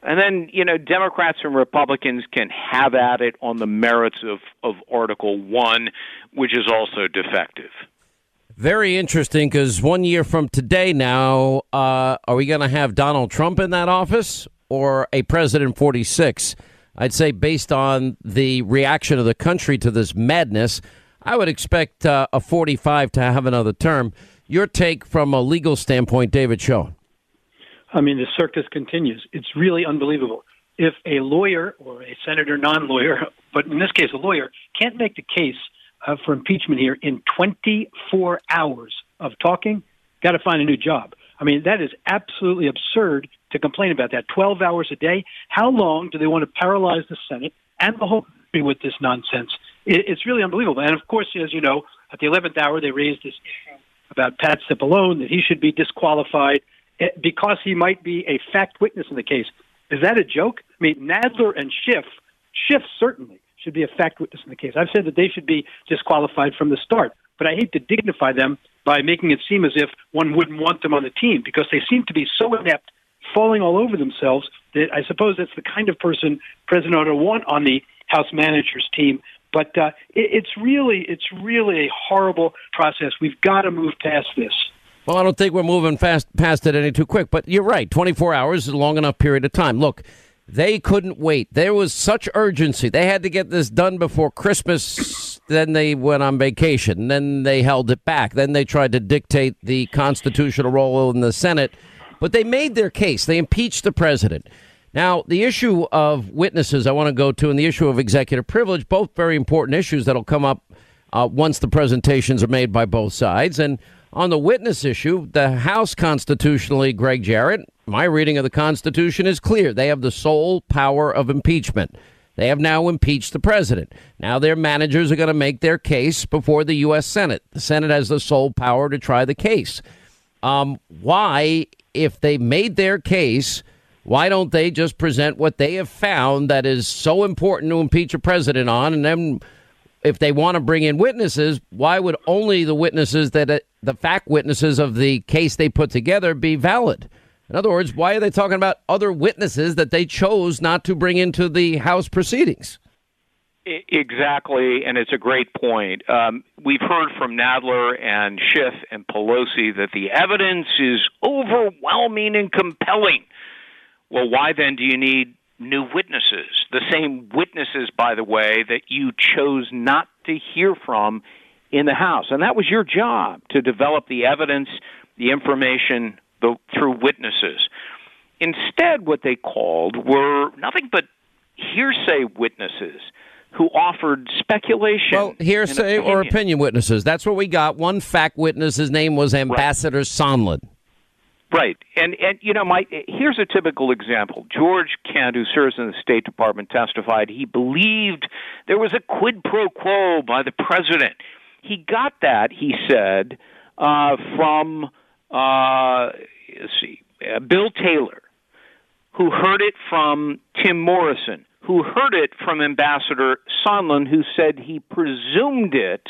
And then, you know, Democrats and Republicans can have at it on the merits of, of Article 1, which is also defective. Very interesting because one year from today now, uh, are we going to have Donald Trump in that office or a President 46? I'd say, based on the reaction of the country to this madness, I would expect uh, a 45 to have another term. Your take from a legal standpoint, David Schoen. I mean, the circus continues. It's really unbelievable. If a lawyer or a senator, non lawyer, [LAUGHS] but in this case a lawyer, can't make the case uh, for impeachment here in 24 hours of talking, got to find a new job. I mean, that is absolutely absurd to complain about that. 12 hours a day. How long do they want to paralyze the Senate and the whole country with this nonsense? It, it's really unbelievable. And of course, as you know, at the 11th hour, they raised this issue about Pat Cipollone that he should be disqualified eh, because he might be a fact witness in the case. Is that a joke? I mean, Nadler and Schiff, Schiff certainly should be a fact witness in the case. I've said that they should be disqualified from the start, but I hate to dignify them by making it seem as if one wouldn't want them on the team because they seem to be so inept, falling all over themselves that I suppose that's the kind of person President to want on the House managers team. But uh, it, it's really, it's really a horrible process. We've got to move past this. Well, I don't think we're moving fast past it any too quick, but you're right. 24 hours is a long enough period of time. Look, they couldn't wait. There was such urgency. They had to get this done before Christmas. Then they went on vacation. Then they held it back. Then they tried to dictate the constitutional role in the Senate. But they made their case. They impeached the president. Now, the issue of witnesses I want to go to and the issue of executive privilege, both very important issues that'll come up uh, once the presentations are made by both sides. And on the witness issue, the House constitutionally, Greg Jarrett, my reading of the Constitution is clear. They have the sole power of impeachment. They have now impeached the president. Now their managers are going to make their case before the U.S. Senate. The Senate has the sole power to try the case. Um, why, if they made their case, why don't they just present what they have found that is so important to impeach a president on? And then, if they want to bring in witnesses, why would only the witnesses that uh, the fact witnesses of the case they put together be valid? In other words, why are they talking about other witnesses that they chose not to bring into the House proceedings? Exactly, and it's a great point. Um, we've heard from Nadler and Schiff and Pelosi that the evidence is overwhelming and compelling. Well, why then do you need new witnesses? The same witnesses, by the way, that you chose not to hear from in the House. And that was your job to develop the evidence, the information the, through witnesses. Instead, what they called were nothing but hearsay witnesses who offered speculation. Well, hearsay opinion. or opinion witnesses. That's what we got. One fact witness, his name was Ambassador right. Sondland. Right, and and you know, my here's a typical example. George Kent, who serves in the State Department, testified he believed there was a quid pro quo by the president. He got that, he said, uh, from uh, see, uh, Bill Taylor, who heard it from Tim Morrison, who heard it from Ambassador Sondland, who said he presumed it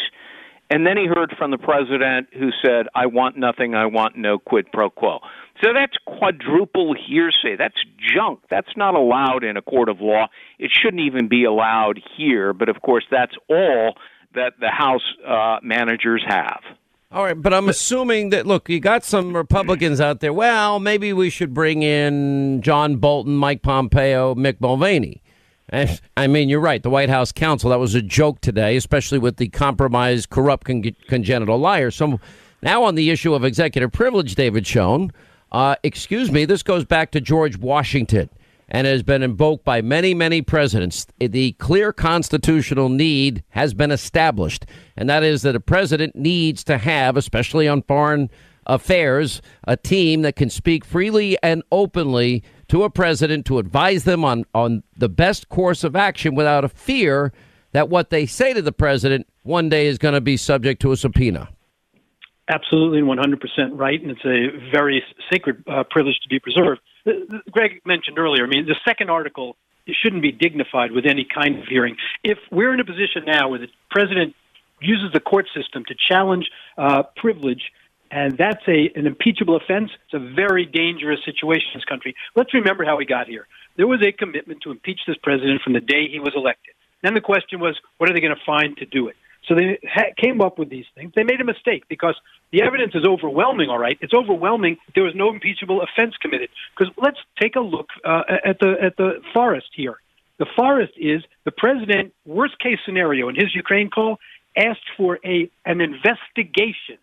and then he heard from the president who said, I want nothing, I want no quid pro quo. So that's quadruple hearsay. That's junk. That's not allowed in a court of law. It shouldn't even be allowed here. But of course, that's all that the House uh, managers have. All right, but I'm assuming that look, you got some Republicans out there. Well, maybe we should bring in John Bolton, Mike Pompeo, Mick Mulvaney. And, I mean, you're right. The White House counsel, that was a joke today, especially with the compromised, corrupt, con- congenital liar. So now on the issue of executive privilege, David Schoen, uh, excuse me, this goes back to George Washington and has been invoked by many, many presidents. The clear constitutional need has been established, and that is that a president needs to have, especially on foreign affairs, a team that can speak freely and openly to a president to advise them on, on the best course of action without a fear that what they say to the president one day is going to be subject to a subpoena. Absolutely, and 100% right, and it's a very sacred uh, privilege to be preserved. Greg mentioned earlier, I mean, the second article shouldn't be dignified with any kind of hearing. If we're in a position now where the president uses the court system to challenge uh, privilege and that's a an impeachable offense. It's a very dangerous situation in this country. Let's remember how we got here. There was a commitment to impeach this president from the day he was elected. Then the question was, what are they going to find to do it? So they ha- came up with these things. They made a mistake because the evidence is overwhelming. All right, it's overwhelming. There was no impeachable offense committed. Because let's take a look uh, at the at the forest here. The forest is the president. Worst case scenario in his Ukraine call asked for a an investigation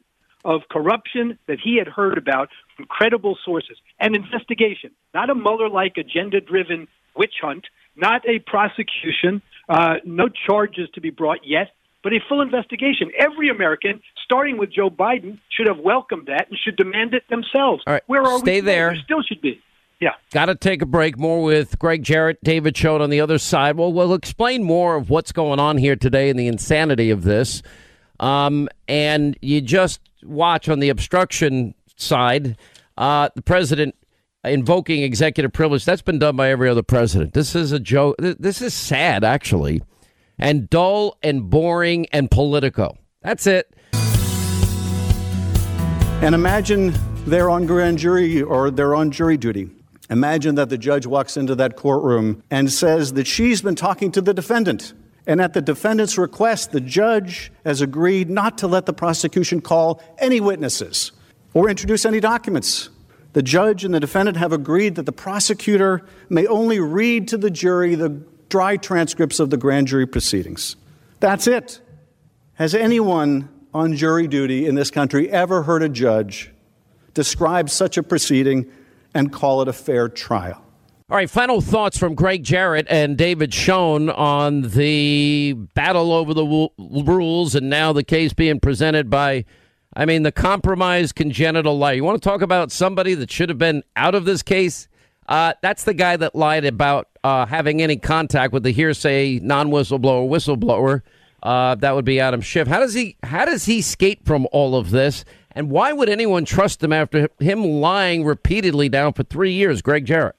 of corruption that he had heard about from credible sources. An investigation, not a Mueller like agenda driven witch hunt, not a prosecution, uh, no charges to be brought yet, but a full investigation. Every American, starting with Joe Biden, should have welcomed that and should demand it themselves. All right, Where are stay we? there. There still should be. Yeah. Got to take a break. More with Greg Jarrett, David Schoen on the other side. Well, we'll explain more of what's going on here today and the insanity of this. Um, and you just watch on the obstruction side, uh, the president invoking executive privilege. That's been done by every other president. This is a joke. This is sad, actually, and dull and boring and politico. That's it. And imagine they're on grand jury or they're on jury duty. Imagine that the judge walks into that courtroom and says that she's been talking to the defendant. And at the defendant's request, the judge has agreed not to let the prosecution call any witnesses or introduce any documents. The judge and the defendant have agreed that the prosecutor may only read to the jury the dry transcripts of the grand jury proceedings. That's it. Has anyone on jury duty in this country ever heard a judge describe such a proceeding and call it a fair trial? All right, final thoughts from Greg Jarrett and David Schoen on the battle over the w- rules and now the case being presented by, I mean, the compromised congenital lie. You want to talk about somebody that should have been out of this case? Uh, that's the guy that lied about uh, having any contact with the hearsay non whistleblower whistleblower. Uh, that would be Adam Schiff. How does he how does he escape from all of this? And why would anyone trust him after him lying repeatedly down for three years? Greg Jarrett.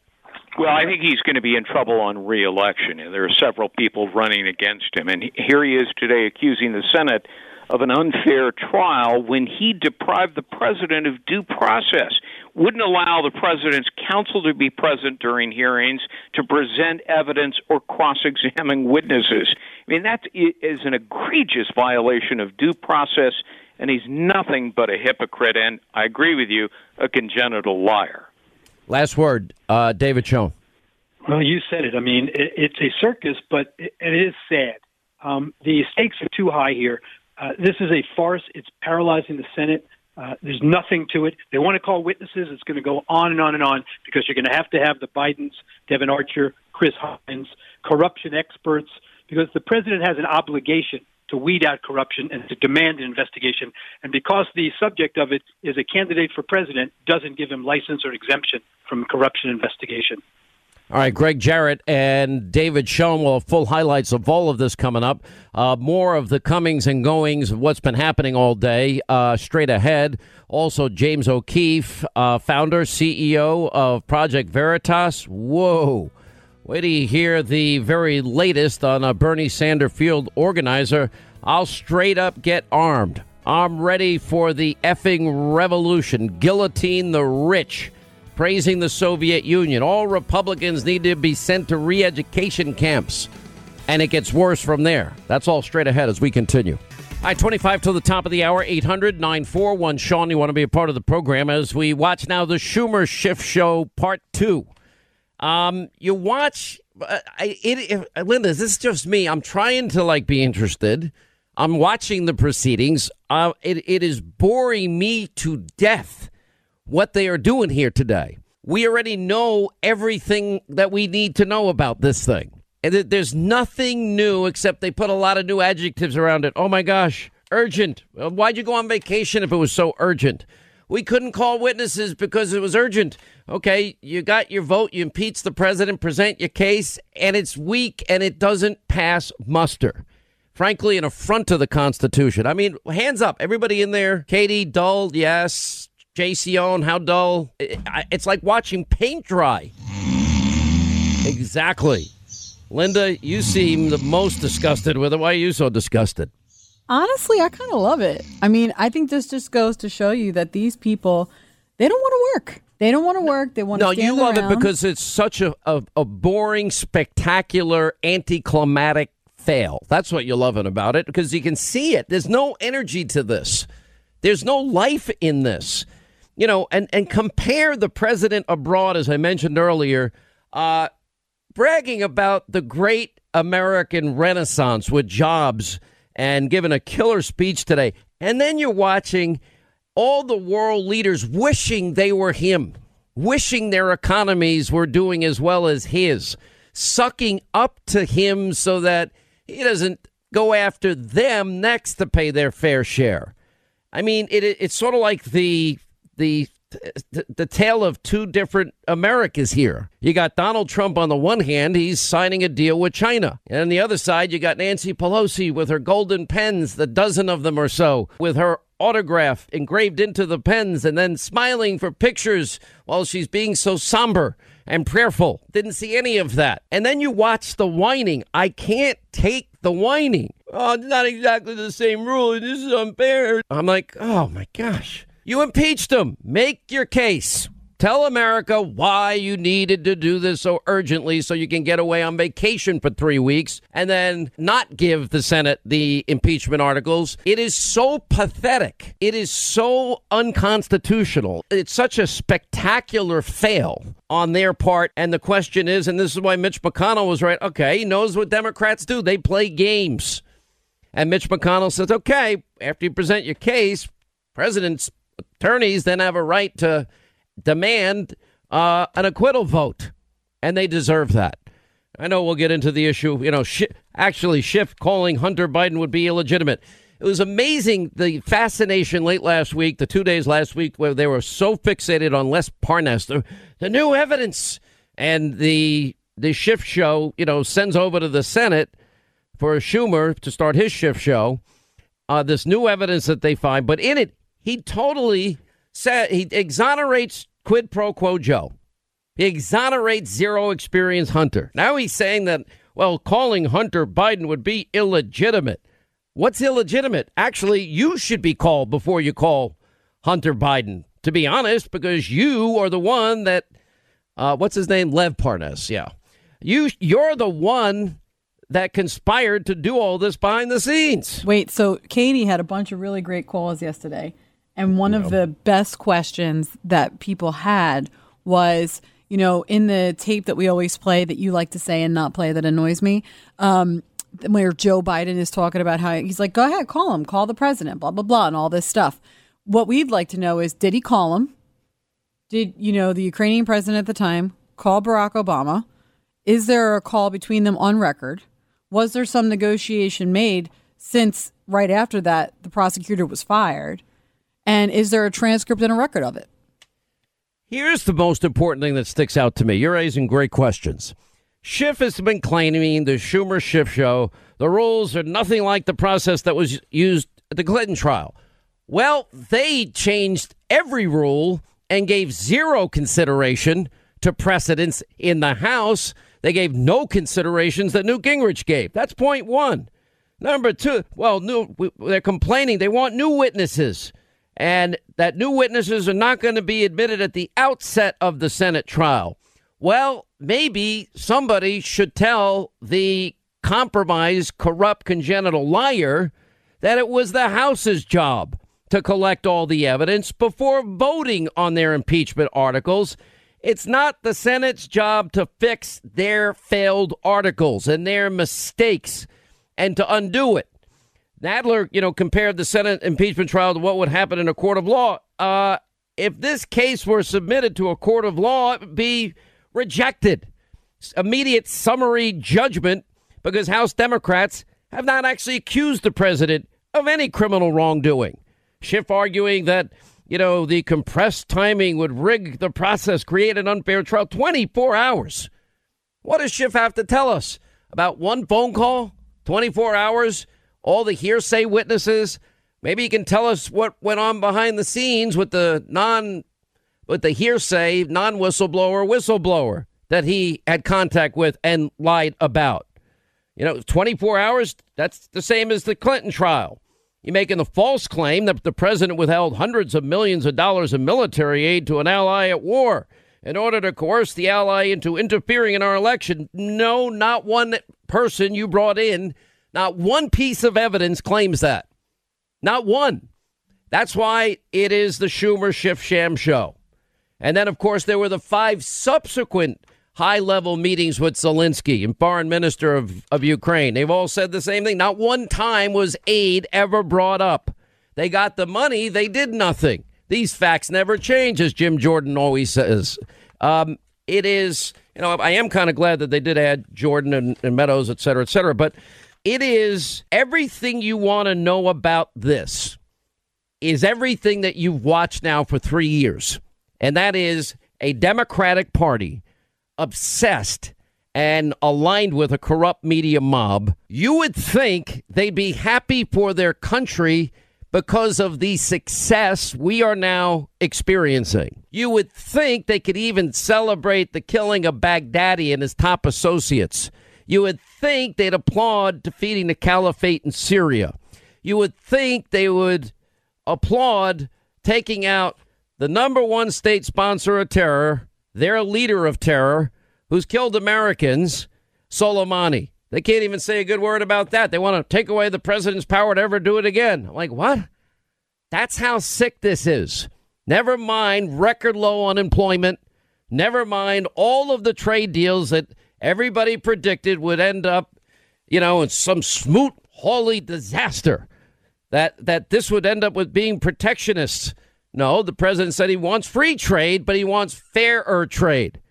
Well, I think he's going to be in trouble on reelection, and there are several people running against him. And here he is today accusing the Senate of an unfair trial when he deprived the president of due process, wouldn't allow the president's counsel to be present during hearings to present evidence or cross examine witnesses. I mean, that is an egregious violation of due process, and he's nothing but a hypocrite, and I agree with you, a congenital liar. Last word, uh, David Schoen. Well, you said it. I mean, it, it's a circus, but it, it is sad. Um, the stakes are too high here. Uh, this is a farce. It's paralyzing the Senate. Uh, there's nothing to it. They want to call witnesses. It's going to go on and on and on because you're going to have to have the Bidens, Devon Archer, Chris Heinz, corruption experts, because the president has an obligation to weed out corruption and to demand an investigation. And because the subject of it is a candidate for president, doesn't give him license or exemption from corruption investigation. All right, Greg Jarrett and David Schoen will have full highlights of all of this coming up. Uh, more of the comings and goings of what's been happening all day uh, straight ahead. Also, James O'Keefe, uh, founder, CEO of Project Veritas. Whoa. Wait till you hear the very latest on a Bernie Sanders field organizer. I'll straight up get armed. I'm ready for the effing revolution. Guillotine the rich praising the Soviet Union. All Republicans need to be sent to re education camps. And it gets worse from there. That's all straight ahead as we continue. All right, 25 to the top of the hour, 800 941 Sean. You want to be a part of the program as we watch now the Schumer Schiff Show Part 2. Um, you watch, uh, I, it, it, Linda, this is just me. I'm trying to like be interested. I'm watching the proceedings. Uh, it, it is boring me to death what they are doing here today. We already know everything that we need to know about this thing. And there's nothing new except they put a lot of new adjectives around it. Oh my gosh, urgent. Why'd you go on vacation if it was so urgent? We couldn't call witnesses because it was urgent. Okay, you got your vote, you impeach the president, present your case, and it's weak and it doesn't pass muster. Frankly, an affront to the Constitution. I mean, hands up, everybody in there. Katie, dull, yes. JC Own, how dull. It's like watching paint dry. Exactly. Linda, you seem the most disgusted with it. Why are you so disgusted? Honestly, I kind of love it. I mean, I think this just goes to show you that these people, they don't want to work. They don't want to work. They want no, to. No, you love around. it because it's such a, a, a boring, spectacular, anticlimactic fail. That's what you're loving about it because you can see it. There's no energy to this. There's no life in this you know, and, and compare the president abroad, as I mentioned earlier, uh, bragging about the great American Renaissance with jobs and giving a killer speech today. And then you're watching all the world leaders wishing they were him, wishing their economies were doing as well as his, sucking up to him so that he doesn't go after them next to pay their fair share. I mean, it, it's sort of like the the the, tale of two different Americas here. You got Donald Trump on the one hand, he's signing a deal with China. And on the other side, you got Nancy Pelosi with her golden pens, the dozen of them or so, with her autograph engraved into the pens and then smiling for pictures while she's being so somber and prayerful. Didn't see any of that. And then you watch the whining. I can't take the whining. Oh, it's not exactly the same rule. This is unfair. I'm like, oh my gosh. You impeached him. Make your case. Tell America why you needed to do this so urgently so you can get away on vacation for three weeks and then not give the Senate the impeachment articles. It is so pathetic. It is so unconstitutional. It's such a spectacular fail on their part. And the question is, and this is why Mitch McConnell was right okay, he knows what Democrats do, they play games. And Mitch McConnell says, okay, after you present your case, president's attorneys then have a right to demand uh, an acquittal vote, and they deserve that. I know we'll get into the issue. You know, sh- actually, Schiff calling Hunter Biden would be illegitimate. It was amazing the fascination late last week, the two days last week, where they were so fixated on Lev Parnas, the, the new evidence, and the the Schiff show. You know, sends over to the Senate for Schumer to start his Schiff show. Uh, this new evidence that they find, but in it, he totally said he exonerates quid pro quo Joe. He exonerates zero experience Hunter. Now he's saying that, well, calling Hunter Biden would be illegitimate. What's illegitimate? Actually, you should be called before you call Hunter Biden, to be honest, because you are the one that, uh, what's his name? Lev Parnas. Yeah. You, you're the one that conspired to do all this behind the scenes. Wait, so Katie had a bunch of really great calls yesterday. And one of the best questions that people had was, you know, in the tape that we always play that you like to say and not play that annoys me, um, where Joe Biden is talking about how he's like, go ahead, call him, call the president, blah, blah, blah, and all this stuff. What we'd like to know is, did he call him? Did, you know, the Ukrainian president at the time call Barack Obama? Is there a call between them on record? Was there some negotiation made since right after that the prosecutor was fired? And is there a transcript and a record of it? Here's the most important thing that sticks out to me. You're raising great questions. Schiff has been claiming the Schumer Schiff show, the rules are nothing like the process that was used at the Clinton trial. Well, they changed every rule and gave zero consideration to precedents in the House. They gave no considerations that Newt Gingrich gave. That's point one. Number two, well, new, they're complaining they want new witnesses and that new witnesses are not going to be admitted at the outset of the Senate trial. Well, maybe somebody should tell the compromised, corrupt, congenital liar that it was the House's job to collect all the evidence before voting on their impeachment articles. It's not the Senate's job to fix their failed articles and their mistakes and to undo it. Nadler, you know, compared the Senate impeachment trial to what would happen in a court of law. Uh, if this case were submitted to a court of law, it would be rejected. Immediate summary judgment because House Democrats have not actually accused the president of any criminal wrongdoing. Schiff arguing that, you know, the compressed timing would rig the process, create an unfair trial. 24 hours. What does Schiff have to tell us? About one phone call? 24 hours? All the hearsay witnesses. Maybe you can tell us what went on behind the scenes with the non with the hearsay non whistleblower whistleblower that he had contact with and lied about. You know, 24 hours, that's the same as the Clinton trial. You're making the false claim that the president withheld hundreds of millions of dollars of military aid to an ally at war in order to coerce the ally into interfering in our election. No, not one person you brought in not one piece of evidence claims that. Not one. That's why it is the Schumer Schiff Sham show. And then, of course, there were the five subsequent high level meetings with Zelensky and foreign minister of, of Ukraine. They've all said the same thing. Not one time was aid ever brought up. They got the money, they did nothing. These facts never change, as Jim Jordan always says. Um, it is, you know, I am kind of glad that they did add Jordan and, and Meadows, et cetera, et cetera. But It is everything you want to know about this is everything that you've watched now for three years. And that is a Democratic Party obsessed and aligned with a corrupt media mob. You would think they'd be happy for their country because of the success we are now experiencing. You would think they could even celebrate the killing of Baghdadi and his top associates. You would think they'd applaud defeating the caliphate in Syria. You would think they would applaud taking out the number one state sponsor of terror, their leader of terror, who's killed Americans, Soleimani. They can't even say a good word about that. They want to take away the president's power to ever do it again. I'm like, what? That's how sick this is. Never mind record low unemployment. Never mind all of the trade deals that everybody predicted would end up, you know, in some smoot, holy disaster. That that this would end up with being protectionist. No, the president said he wants free trade, but he wants fairer trade.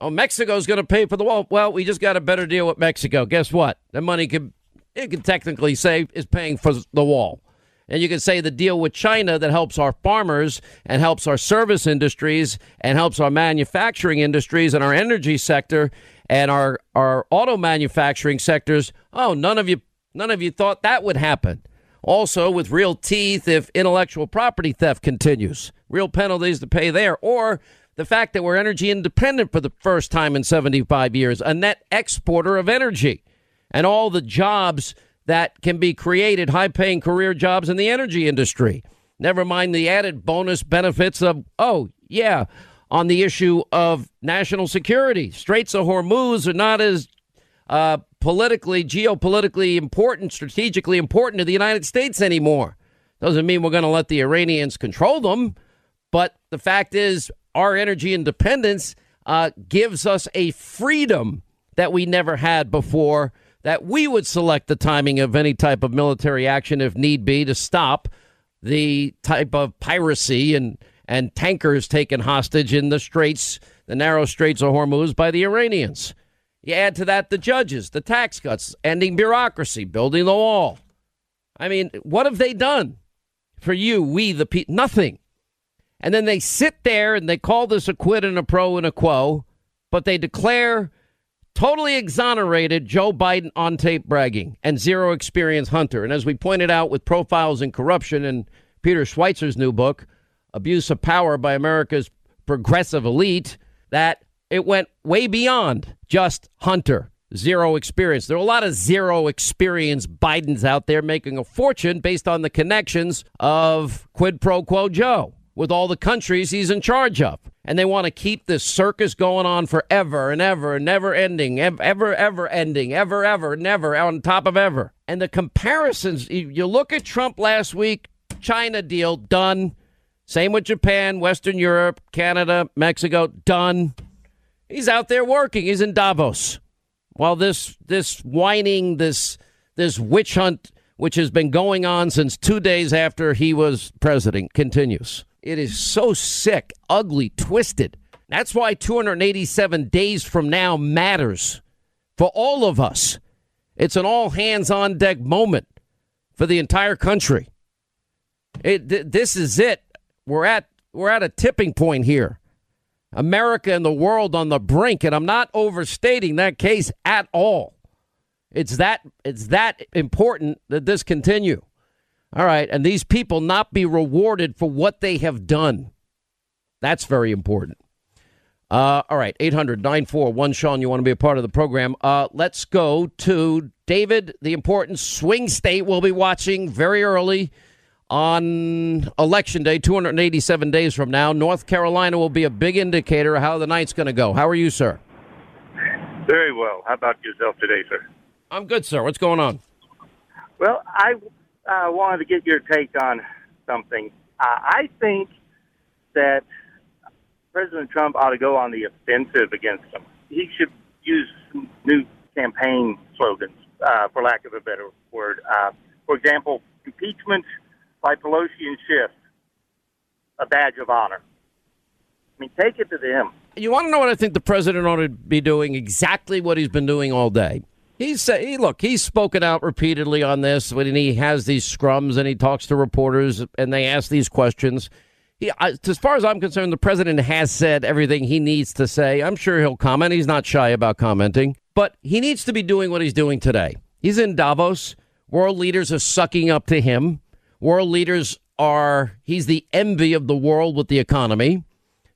Oh, Mexico's going to pay for the wall. Well, we just got a better deal with Mexico. Guess what? The money could it can technically say is paying for the wall. And you can say the deal with China that helps our farmers and helps our service industries and helps our manufacturing industries and our energy sector and our, our auto manufacturing sectors. Oh, none of you none of you thought that would happen. Also, with real teeth if intellectual property theft continues, real penalties to pay there, or the fact that we're energy independent for the first time in 75 years, a net exporter of energy, and all the jobs that can be created, high paying career jobs in the energy industry. Never mind the added bonus benefits of, oh, yeah, on the issue of national security. Straits of Hormuz are not as uh, politically, geopolitically important, strategically important to the United States anymore. Doesn't mean we're going to let the Iranians control them, but the fact is, our energy independence uh, gives us a freedom that we never had before. That we would select the timing of any type of military action if need be to stop the type of piracy and and tankers taken hostage in the straits, the narrow straits of Hormuz by the Iranians. You add to that the judges, the tax cuts, ending bureaucracy, building the wall. I mean, what have they done for you, we the people? Nothing. And then they sit there and they call this a quid and a pro and a quo, but they declare totally exonerated Joe Biden on tape bragging and zero experience Hunter. And as we pointed out with profiles in corruption in Peter Schweizer's new book, Abuse of Power by America's Progressive Elite, that it went way beyond just Hunter. Zero experience. There are a lot of zero experience Bidens out there making a fortune based on the connections of quid pro quo Joe with all the countries he's in charge of. And they want to keep this circus going on forever and ever, never ending, ever, ever ending, ever, ever, never, on top of ever. And the comparisons, you look at Trump last week, China deal, done. Same with Japan, Western Europe, Canada, Mexico, done. He's out there working. He's in Davos. While this this whining, this this witch hunt, which has been going on since two days after he was president, continues. It is so sick, ugly, twisted. That's why 287 days from now matters for all of us. It's an all hands on deck moment for the entire country. It, th- this is it. We're at we're at a tipping point here. America and the world on the brink, and I'm not overstating that case at all. It's that it's that important that this continue. All right. And these people not be rewarded for what they have done. That's very important. Uh, all right. 800 941 Sean, you want to be a part of the program. Uh, let's go to David, the important swing state we'll be watching very early on election day, 287 days from now. North Carolina will be a big indicator of how the night's going to go. How are you, sir? Very well. How about yourself today, sir? I'm good, sir. What's going on? Well, I uh, wanted to get your take on something. Uh, I think that President Trump ought to go on the offensive against him. He should use some new campaign slogans, uh, for lack of a better word. Uh, for example, impeachment by Pelosi and Schiff, a badge of honor. I mean, take it to them. You want to know what I think the president ought to be doing? Exactly what he's been doing all day. He's say, he, look, he's spoken out repeatedly on this when he has these scrums and he talks to reporters and they ask these questions. He, as far as I'm concerned, the president has said everything he needs to say. I'm sure he'll comment. He's not shy about commenting, but he needs to be doing what he's doing today. He's in Davos. World leaders are sucking up to him. World leaders are, he's the envy of the world with the economy.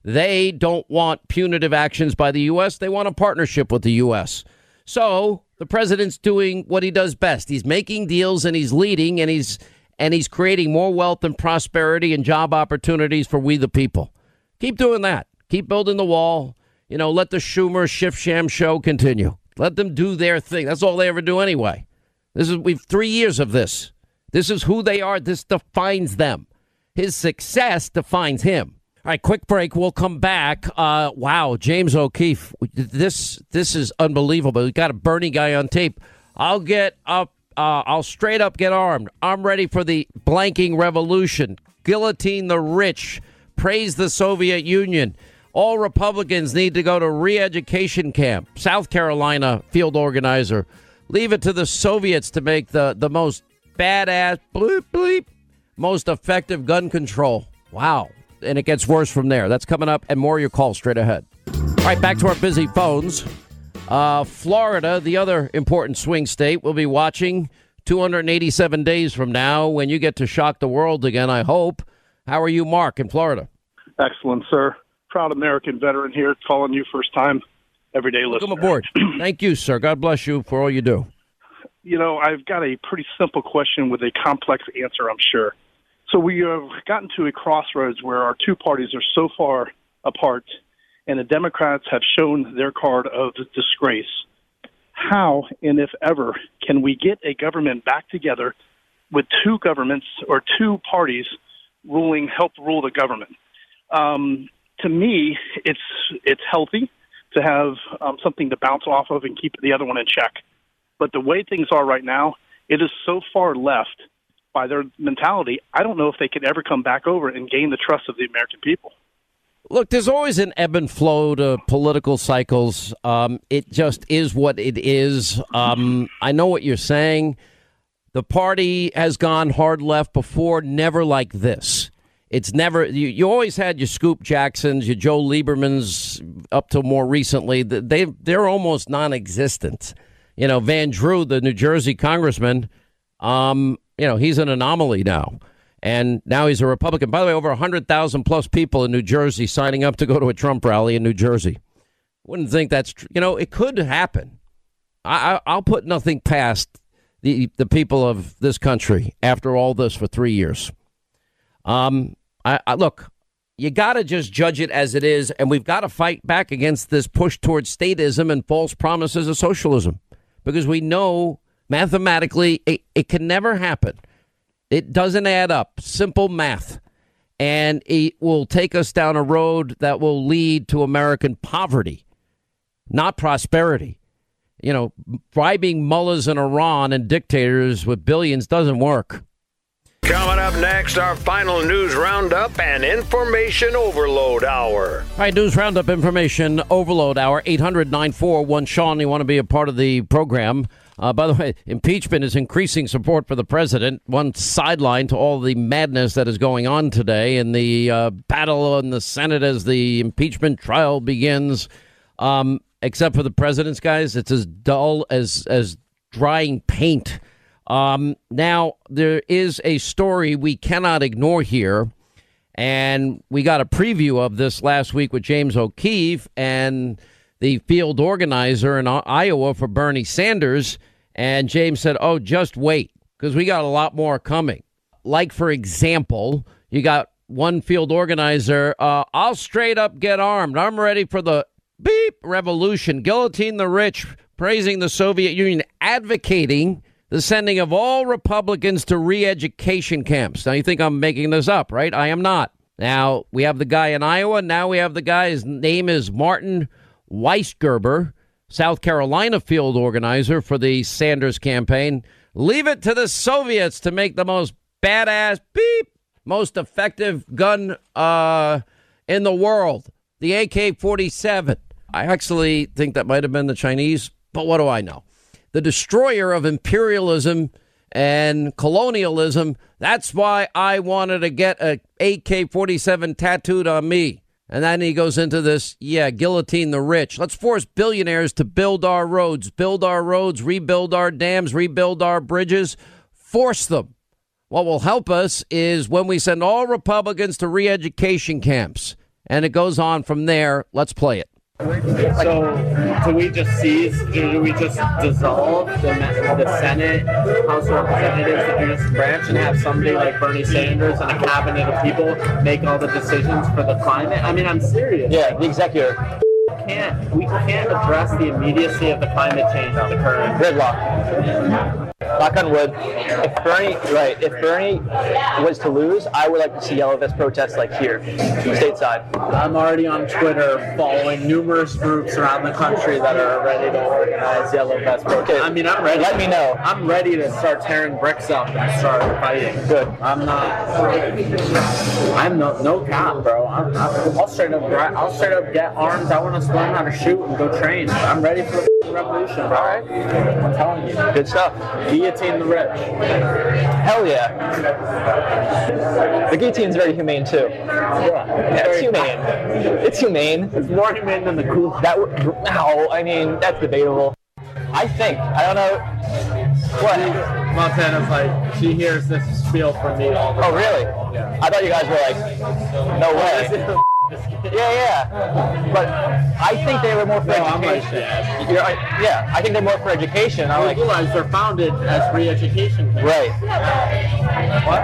They don't want punitive actions by the U.S., they want a partnership with the U.S. So the president's doing what he does best. He's making deals and he's leading and he's and he's creating more wealth and prosperity and job opportunities for we the people. Keep doing that. Keep building the wall. You know, let the Schumer Schiff Sham show continue. Let them do their thing. That's all they ever do anyway. This is we've three years of this. This is who they are. This defines them. His success defines him. All right, quick break. We'll come back. Uh, wow, James O'Keefe, this this is unbelievable. We got a Bernie guy on tape. I'll get up. Uh, I'll straight up get armed. I'm ready for the blanking revolution. Guillotine the rich. Praise the Soviet Union. All Republicans need to go to re-education camp. South Carolina field organizer. Leave it to the Soviets to make the the most badass bleep bleep most effective gun control. Wow and it gets worse from there. That's coming up, and more of your calls straight ahead. All right, back to our busy phones. Uh, Florida, the other important swing state, we'll be watching 287 days from now when you get to shock the world again, I hope. How are you, Mark, in Florida? Excellent, sir. Proud American veteran here, calling you first time, everyday listener. Welcome aboard. [CLEARS THROAT] Thank you, sir. God bless you for all you do. You know, I've got a pretty simple question with a complex answer, I'm sure. So we have gotten to a crossroads where our two parties are so far apart, and the Democrats have shown their card of disgrace. How, and if ever, can we get a government back together with two governments or two parties ruling, help rule the government? Um, to me, it's it's healthy to have um, something to bounce off of and keep the other one in check. But the way things are right now, it is so far left by their mentality, I don't know if they can ever come back over and gain the trust of the American people. Look, there's always an ebb and flow to political cycles. Um, it just is what it is. Um, I know what you're saying. The party has gone hard left before, never like this. It's never, you, you always had your Scoop Jacksons, your Joe Liebermans up to more recently. They, they're almost non existent. You know, Van Drew, the New Jersey congressman, um, you know, he's an anomaly now. And now he's a Republican. By the way, over 100,000 plus people in New Jersey signing up to go to a Trump rally in New Jersey. Wouldn't think that's, tr- you know, it could happen. I, I, will put nothing past the, the people of this country after all this for three years. Um, I, I look, you got to just judge it as it is, and we've got to fight back against this push towards statism and false promises of socialism because we know Mathematically, it, it can never happen. It doesn't add up. Simple math. And it will take us down a road that will lead to American poverty, not prosperity. You know, bribing mullahs in Iran and dictators with billions doesn't work. Coming up next, our final news roundup and information overload hour. All right, news roundup, information overload hour, 800 941 Sean. You want to be a part of the program? Uh, by the way, impeachment is increasing support for the president. One sideline to all the madness that is going on today in the uh, battle in the Senate as the impeachment trial begins. Um, except for the president's guys, it's as dull as as drying paint. Um, now there is a story we cannot ignore here, and we got a preview of this last week with James O'Keefe and the field organizer in Iowa for Bernie Sanders. And James said, Oh, just wait, because we got a lot more coming. Like, for example, you got one field organizer, uh, I'll straight up get armed. I'm ready for the beep revolution, guillotine the rich, praising the Soviet Union, advocating the sending of all Republicans to re education camps. Now, you think I'm making this up, right? I am not. Now, we have the guy in Iowa. Now we have the guy, his name is Martin Weisgerber. South Carolina field organizer for the Sanders campaign. Leave it to the Soviets to make the most badass, beep, most effective gun uh, in the world, the AK 47. I actually think that might have been the Chinese, but what do I know? The destroyer of imperialism and colonialism. That's why I wanted to get a AK 47 tattooed on me. And then he goes into this, yeah, guillotine the rich. Let's force billionaires to build our roads, build our roads, rebuild our dams, rebuild our bridges. Force them. What will help us is when we send all Republicans to re education camps. And it goes on from there. Let's play it. So, do we just seize? Do we just dissolve the, the Senate, House of Representatives, the judicial branch, and have somebody like Bernie Sanders and a cabinet of people make all the decisions for the climate? I mean, I'm serious. Yeah, the executive. Can't we can't address the immediacy of the climate change on the current gridlock? knock on wood, if Bernie, right, if Bernie was to lose, I would like to see yellow vest protests like here, stateside. I'm already on Twitter following numerous groups around the country that are ready to organize yellow vest protests. Okay. I mean, I'm ready. Let me know. I'm ready to start tearing bricks up and start fighting. Good. I'm not. I'm no no cap, bro. I'm, I'm, I'll straight up. I'll straight up get arms. I want to learn how to shoot and go train. I'm ready for the revolution, bro. All right. I'm telling you. Good stuff. Guillotine the rich. Hell yeah. The guillotine's very humane too. Yeah, yeah it's humane. It's humane. It's more humane than the cool. That would. No, I mean that's debatable. I think. I don't know. What? Montana's like she hears this spiel from me all the oh, time. Oh really? Yeah. I thought you guys were like, no oh, way. Yeah, yeah. But I think they were more for No, like education. Like, yeah, I think they're more for education. I'm like, realize they're founded as free education. camps. right. What?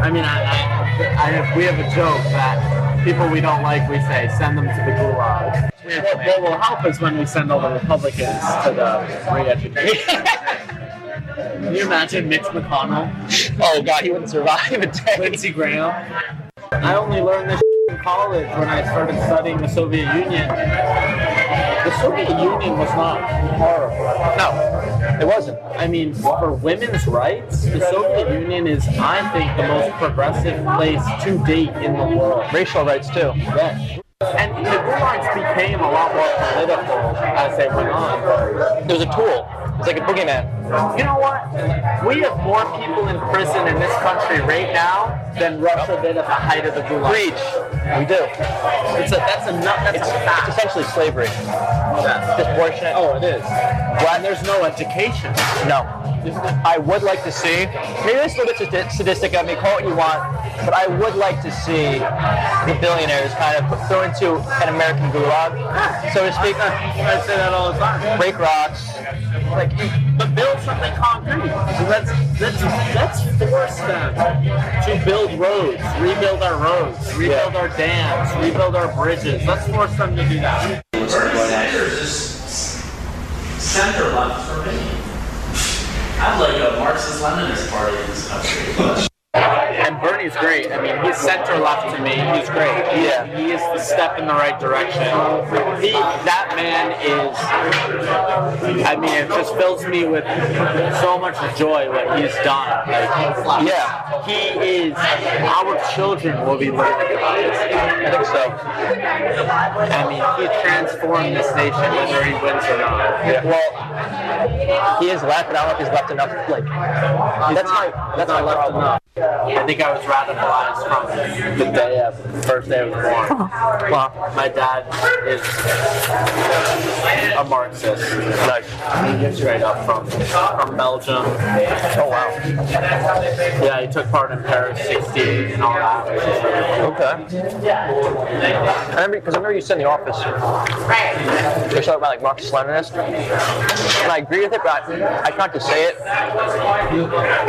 I mean, I, I, I have, we have a joke that people we don't like, we say, send them to the gulag. What, what will help is when we send all the Republicans to the re-education. Can you imagine Mitch McConnell, Oh god, he wouldn't survive a day. Lindsey Graham? I only learned this in college when I started studying the Soviet Union. The Soviet Union was not horrible. No, it wasn't. I mean, for women's rights, the Soviet Union is, I think, the most progressive place to date in the world. Racial rights too. Yeah. And the gulags became a lot more political as they went on. It was a tool. It's like a boogeyman. You know what? We have more people in prison in this country right now than Russia did at the height of the gulag. Preach. We do. It's a that's a nut. That's It's, a fact. it's essentially slavery. Yeah. Disproportionate. Oh, it is. Well, and there's no education. No. I would like to see, maybe this is a little bit sadistic of me, call it what you want, but I would like to see the billionaires kind of put, thrown into an American gulag, so to speak. [LAUGHS] I say that all the time. Break rocks. Like, But build something concrete. So let's let's let's force them to build roads, rebuild our roads, rebuild our dams, rebuild our bridges. Let's force them to do that. Center left for me. I'd like a Marxist Leninist party in this country. And Bernie's great. I mean, he's center left to me. He's great. He, Yeah. he is the step in the right direction. He, that man is. I mean, it just fills me with so much joy what he's done. Like, Yeah. he is. Our children will be learning about this. I think so. I mean, he transformed this nation whether he wins or not. Yeah. Well, he is left, but I don't know if he's left enough. Like, that's my that's my not left problem. enough. I think I was radicalized from the day of the first day I was born. Well, my dad is a Marxist. Like straight up from from Belgium. Oh wow. Yeah, he took part in Paris 60 and all that. Okay. I remember because I remember you said in the office. You were talking about like Marxist Leninist, and I agree with it, but I, I can't just say it.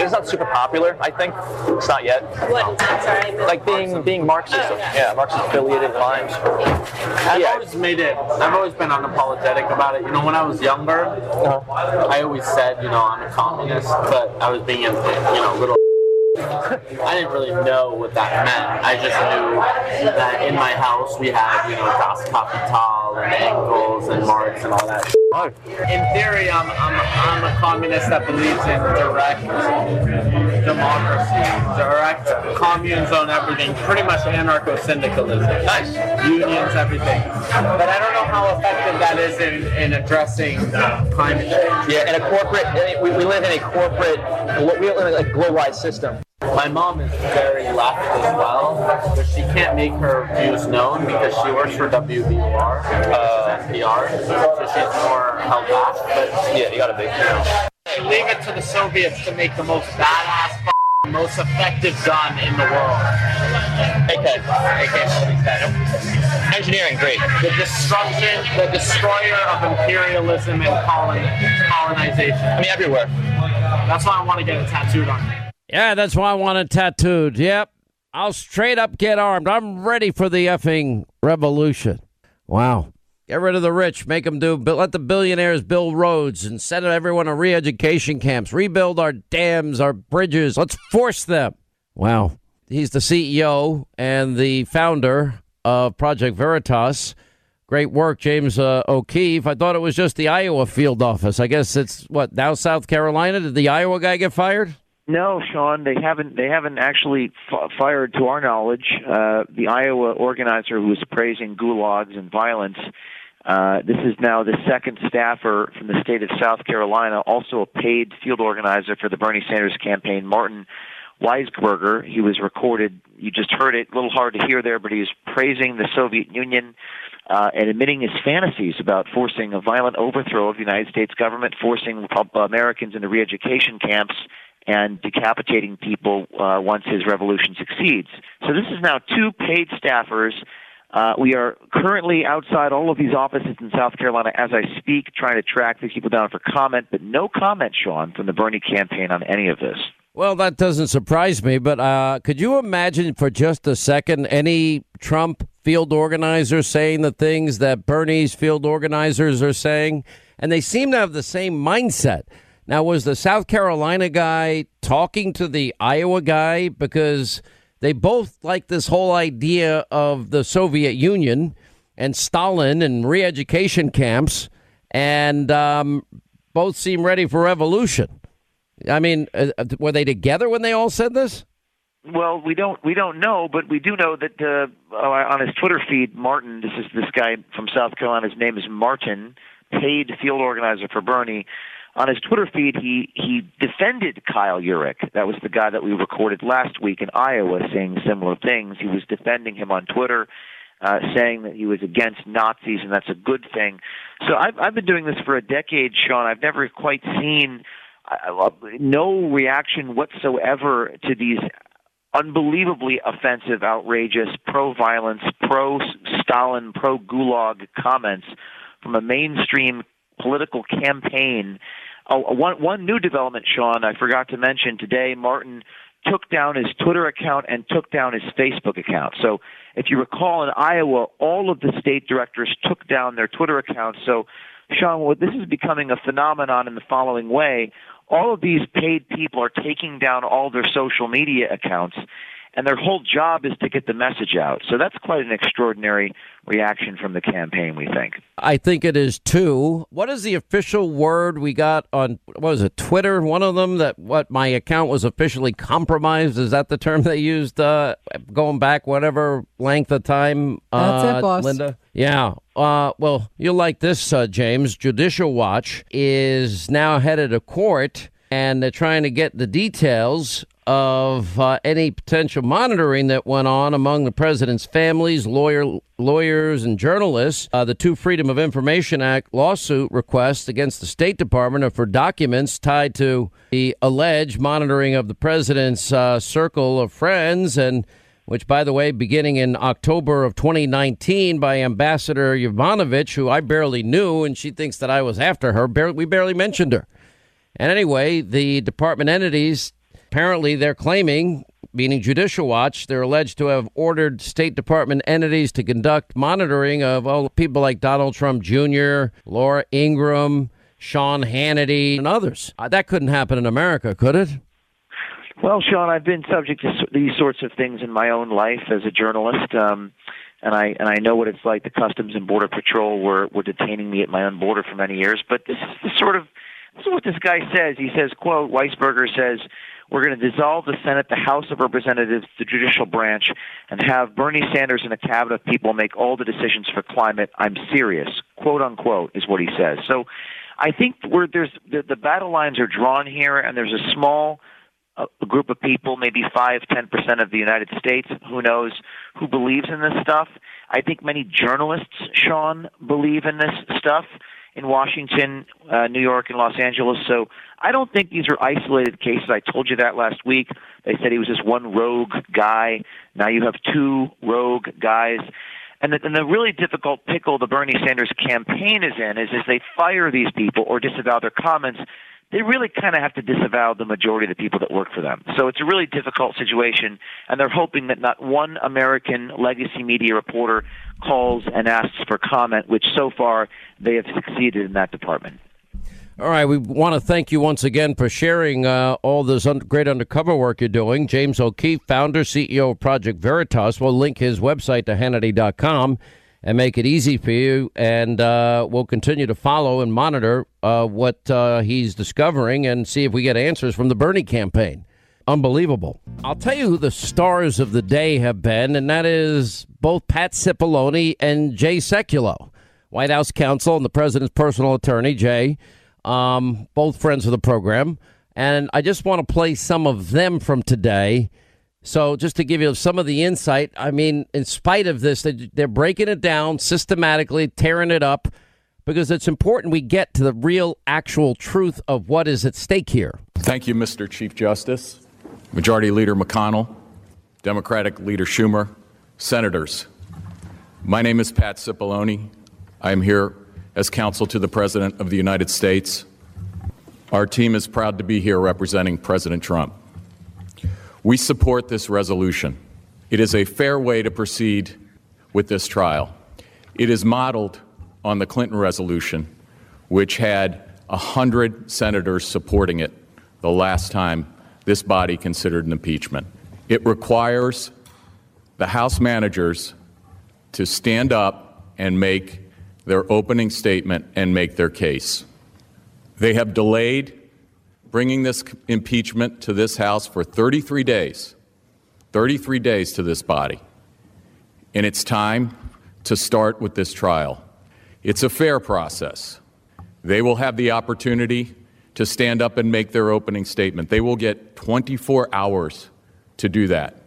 It's not super popular. I think it's not yet. What? I'm sorry. Like being being Marxist, yeah, Marxist affiliated lines. I've always made it. I've always been unapologetic about it. You know, when I was younger, uh-huh. I always said, you know, I'm a communist, but I was being, a, you know, little. [LAUGHS] I didn't really know what that meant. I just knew that in my house we had, you know, Das Kapital and Engels and Marx and all that. In theory, I'm, I'm, I'm a communist that believes in direct democracy, direct communes on everything, pretty much anarcho-syndicalism. Nice. Unions, everything. But I don't know how effective that is in, in addressing climate change. Yeah, in a corporate, we, we live in a corporate, we live in a globalized system. My mom is very left as well, but she can't make her views known because she works for WBUR, uh, NPR, so she's more held back. But yeah, you gotta be. You know. Leave it to the Soviets to make the most badass, f- most effective gun in the world. AK, AK, engineering, great. The destruction, the destroyer of imperialism and colon, colonization. I mean, everywhere. That's why I want to get it tattooed on me. Yeah, that's why I want it tattooed. Yep. I'll straight up get armed. I'm ready for the effing revolution. Wow. Get rid of the rich, make them do, let the billionaires build roads and send everyone to re education camps, rebuild our dams, our bridges. Let's force them. Wow. He's the CEO and the founder of Project Veritas. Great work, James uh, O'Keefe. I thought it was just the Iowa field office. I guess it's what, now South Carolina? Did the Iowa guy get fired? No, Sean, they haven't. They haven't actually f- fired, to our knowledge, uh, the Iowa organizer who was praising gulags and violence. Uh, this is now the second staffer from the state of South Carolina, also a paid field organizer for the Bernie Sanders campaign, Martin Weisberger. He was recorded. You just heard it. A little hard to hear there, but he was praising the Soviet Union uh, and admitting his fantasies about forcing a violent overthrow of the United States government, forcing Americans into re-education camps and decapitating people uh, once his revolution succeeds. So this is now two paid staffers. Uh, we are currently outside all of these offices in South Carolina as I speak, trying to track these people down for comment, but no comment, Sean, from the Bernie campaign on any of this. Well, that doesn't surprise me, but uh, could you imagine for just a second any Trump field organizer saying the things that Bernie's field organizers are saying? And they seem to have the same mindset. Now, was the South Carolina guy talking to the Iowa guy because they both like this whole idea of the Soviet Union and Stalin and re-education camps, and um, both seem ready for revolution. I mean, uh, uh were they together when they all said this? Well, we don't we don't know, but we do know that uh, on his Twitter feed, Martin. This is this guy from South Carolina. His name is Martin, paid field organizer for Bernie on his Twitter feed, he he defended Kyle Jurek. That was the guy that we recorded last week in Iowa, saying similar things. He was defending him on Twitter, uh, saying that he was against Nazis, and that's a good thing. So I've I've been doing this for a decade, Sean. I've never quite seen uh, no reaction whatsoever to these unbelievably offensive, outrageous, pro-violence, pro-Stalin, pro-Gulag comments from a mainstream political campaign. Uh, one one new development, Sean, I forgot to mention today. Martin took down his Twitter account and took down his Facebook account. So, if you recall, in Iowa, all of the state directors took down their Twitter accounts. So, Sean, well, this is becoming a phenomenon in the following way. All of these paid people are taking down all their social media accounts and their whole job is to get the message out. So that's quite an extraordinary reaction from the campaign, we think. I think it is too. What is the official word we got on what was it, Twitter? One of them that what my account was officially compromised. Is that the term they used uh, going back whatever length of time? Uh, that's it, boss. Linda. Yeah. Uh, well, you'll like this, uh, James. Judicial Watch is now headed to court and they're trying to get the details of uh, any potential monitoring that went on among the president's families, lawyer, lawyers, and journalists. Uh, the two Freedom of Information Act lawsuit requests against the State Department for documents tied to the alleged monitoring of the president's uh, circle of friends and which, by the way, beginning in October of 2019 by Ambassador Yovanovitch, who I barely knew, and she thinks that I was after her. Barely, we barely mentioned her. And anyway, the department entities apparently they're claiming, meaning Judicial Watch, they're alleged to have ordered State Department entities to conduct monitoring of all people like Donald Trump Jr., Laura Ingraham, Sean Hannity, and others. Uh, that couldn't happen in America, could it? Well, Sean, I've been subject to these sorts of things in my own life as a journalist. Um, and I and I know what it's like. The Customs and Border Patrol were were detaining me at my own border for many years. But this is the sort of this is what this guy says. He says, "quote Weisberger says." We're going to dissolve the Senate, the House of Representatives, the judicial branch, and have Bernie Sanders and a cabinet of people make all the decisions for climate. I'm serious, quote unquote, is what he says. So I think where there's the, the battle lines are drawn here, and there's a small uh, group of people, maybe five, ten percent of the United States, who knows, who believes in this stuff. I think many journalists, Sean, believe in this stuff in Washington, uh, New York, and Los Angeles. So I don't think these are isolated cases. I told you that last week. They said he was just one rogue guy. Now you have two rogue guys. And the, and the really difficult pickle the Bernie Sanders campaign is in is as they fire these people or disavow their comments, they really kind of have to disavow the majority of the people that work for them. So it's a really difficult situation, and they're hoping that not one American legacy media reporter calls and asks for comment, which so far they have succeeded in that department. All right, we want to thank you once again for sharing uh, all this un- great undercover work you're doing. James O'Keefe, founder, CEO of Project Veritas, will link his website to Hannity.com and make it easy for you. And uh, we'll continue to follow and monitor uh, what uh, he's discovering and see if we get answers from the Bernie campaign. Unbelievable. I'll tell you who the stars of the day have been, and that is both Pat Cipollone and Jay Sekulow, White House counsel and the president's personal attorney, Jay um, both friends of the program. And I just want to play some of them from today. So, just to give you some of the insight, I mean, in spite of this, they're breaking it down systematically, tearing it up, because it's important we get to the real, actual truth of what is at stake here. Thank you, Mr. Chief Justice, Majority Leader McConnell, Democratic Leader Schumer, Senators. My name is Pat Cipollone. I am here as counsel to the President of the United States. Our team is proud to be here representing President Trump. We support this resolution. It is a fair way to proceed with this trial. It is modeled on the Clinton resolution, which had 100 senators supporting it the last time this body considered an impeachment. It requires the House managers to stand up and make their opening statement and make their case. They have delayed bringing this impeachment to this House for 33 days, 33 days to this body. And it's time to start with this trial. It's a fair process. They will have the opportunity to stand up and make their opening statement. They will get 24 hours to do that.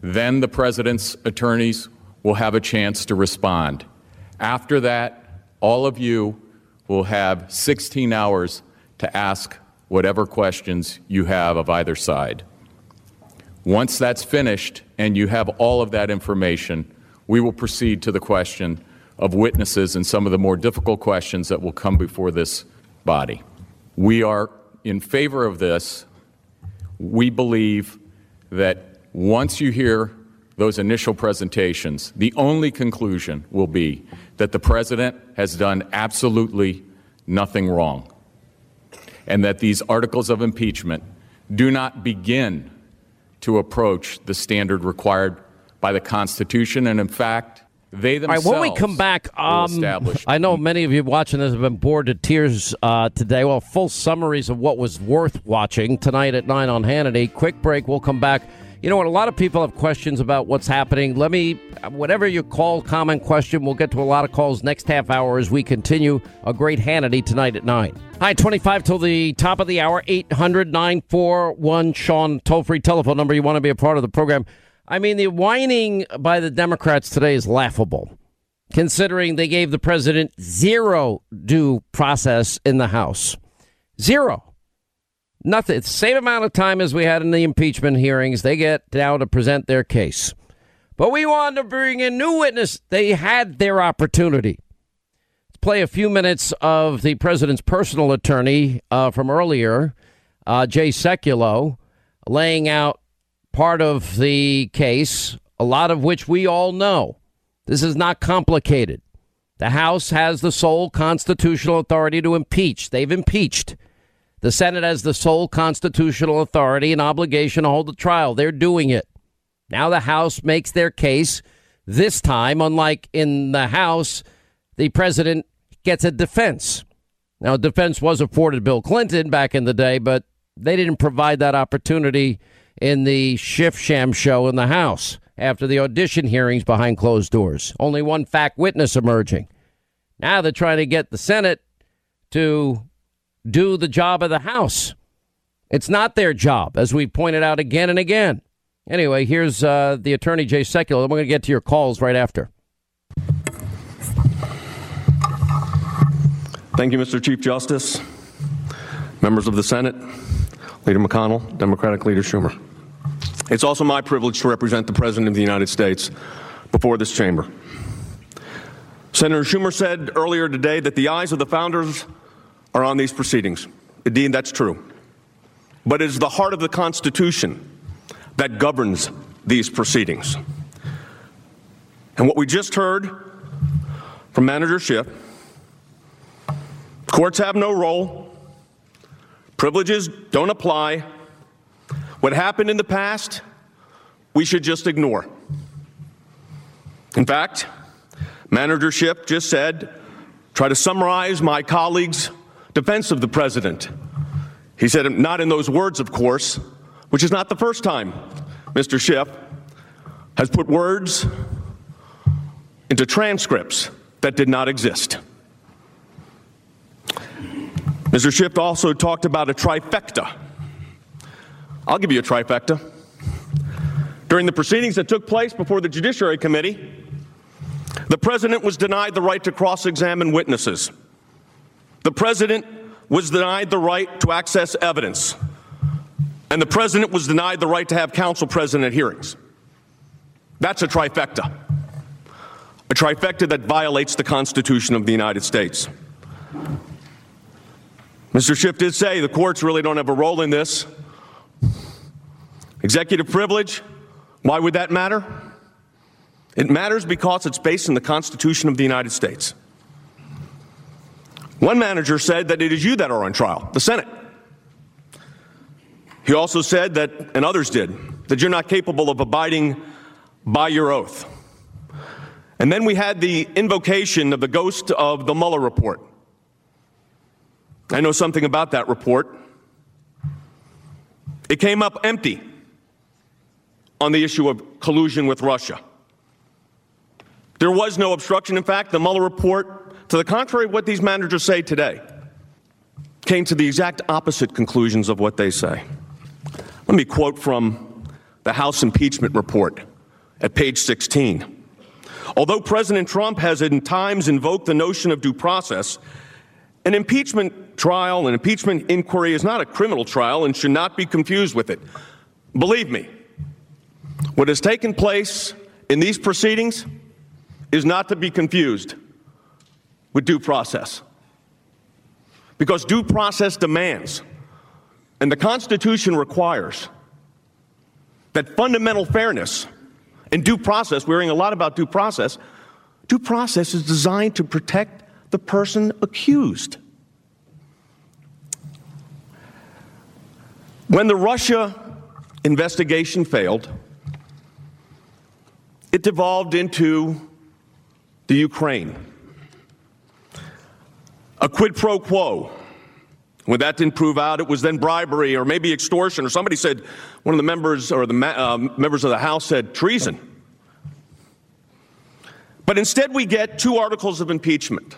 Then the president's attorneys will have a chance to respond. After that, all of you will have 16 hours to ask whatever questions you have of either side. Once that's finished and you have all of that information, we will proceed to the question of witnesses and some of the more difficult questions that will come before this body. We are in favor of this. We believe that once you hear those initial presentations, the only conclusion will be that the president has done absolutely nothing wrong and that these articles of impeachment do not begin to approach the standard required by the Constitution. And in fact, they themselves. All right, when we come back, um, I know many of you watching this have been bored to tears uh, today. Well, full summaries of what was worth watching tonight at 9 on Hannity. Quick break. We'll come back. You know what? A lot of people have questions about what's happening. Let me, whatever you call, comment, question, we'll get to a lot of calls next half hour as we continue a great Hannity tonight at 9. Hi, 25 till the top of the hour, 800 941 Sean, toll free telephone number. You want to be a part of the program. I mean, the whining by the Democrats today is laughable, considering they gave the president zero due process in the House. Zero. Nothing. Same amount of time as we had in the impeachment hearings. They get now to present their case. But we wanted to bring in new witness. They had their opportunity. Let's play a few minutes of the president's personal attorney uh, from earlier, uh, Jay Sekulow, laying out part of the case, a lot of which we all know. This is not complicated. The House has the sole constitutional authority to impeach. They've impeached. The Senate has the sole constitutional authority and obligation to hold the trial. They're doing it. Now the House makes their case. This time, unlike in the House, the president gets a defense. Now, defense was afforded Bill Clinton back in the day, but they didn't provide that opportunity in the Schiff Sham show in the House after the audition hearings behind closed doors. Only one fact witness emerging. Now they're trying to get the Senate to do the job of the House. It's not their job, as we pointed out again and again. Anyway, here's uh, the attorney, Jay Sekulow. We're going to get to your calls right after. Thank you, Mr. Chief Justice, members of the Senate, Leader McConnell, Democratic Leader Schumer. It's also my privilege to represent the President of the United States before this chamber. Senator Schumer said earlier today that the eyes of the founders are on these proceedings. Indeed, that's true. But it is the heart of the Constitution that governs these proceedings. And what we just heard from Manager Schiff courts have no role, privileges don't apply. What happened in the past, we should just ignore. In fact, Manager Schiff just said, try to summarize my colleague's defense of the president. He said, not in those words, of course, which is not the first time Mr. Schiff has put words into transcripts that did not exist. Mr. Schiff also talked about a trifecta. I'll give you a trifecta. During the proceedings that took place before the Judiciary Committee, the president was denied the right to cross examine witnesses. The president was denied the right to access evidence. And the president was denied the right to have counsel present at hearings. That's a trifecta. A trifecta that violates the Constitution of the United States. Mr. Schiff did say the courts really don't have a role in this. Executive privilege, why would that matter? It matters because it's based in the Constitution of the United States. One manager said that it is you that are on trial, the Senate. He also said that, and others did, that you're not capable of abiding by your oath. And then we had the invocation of the ghost of the Mueller report. I know something about that report. It came up empty on the issue of collusion with Russia. There was no obstruction. In fact, the Mueller report, to the contrary of what these managers say today, came to the exact opposite conclusions of what they say. Let me quote from the House impeachment report at page 16. Although President Trump has in times invoked the notion of due process, an impeachment trial, an impeachment inquiry is not a criminal trial and should not be confused with it. Believe me, what has taken place in these proceedings is not to be confused with due process. Because due process demands, and the Constitution requires, that fundamental fairness and due process, we're hearing a lot about due process, due process is designed to protect the person accused. When the Russia investigation failed, it devolved into the Ukraine. A quid pro quo. When that didn't prove out, it was then bribery or maybe extortion, or somebody said, one of the members or the uh, members of the House said treason. But instead, we get two articles of impeachment.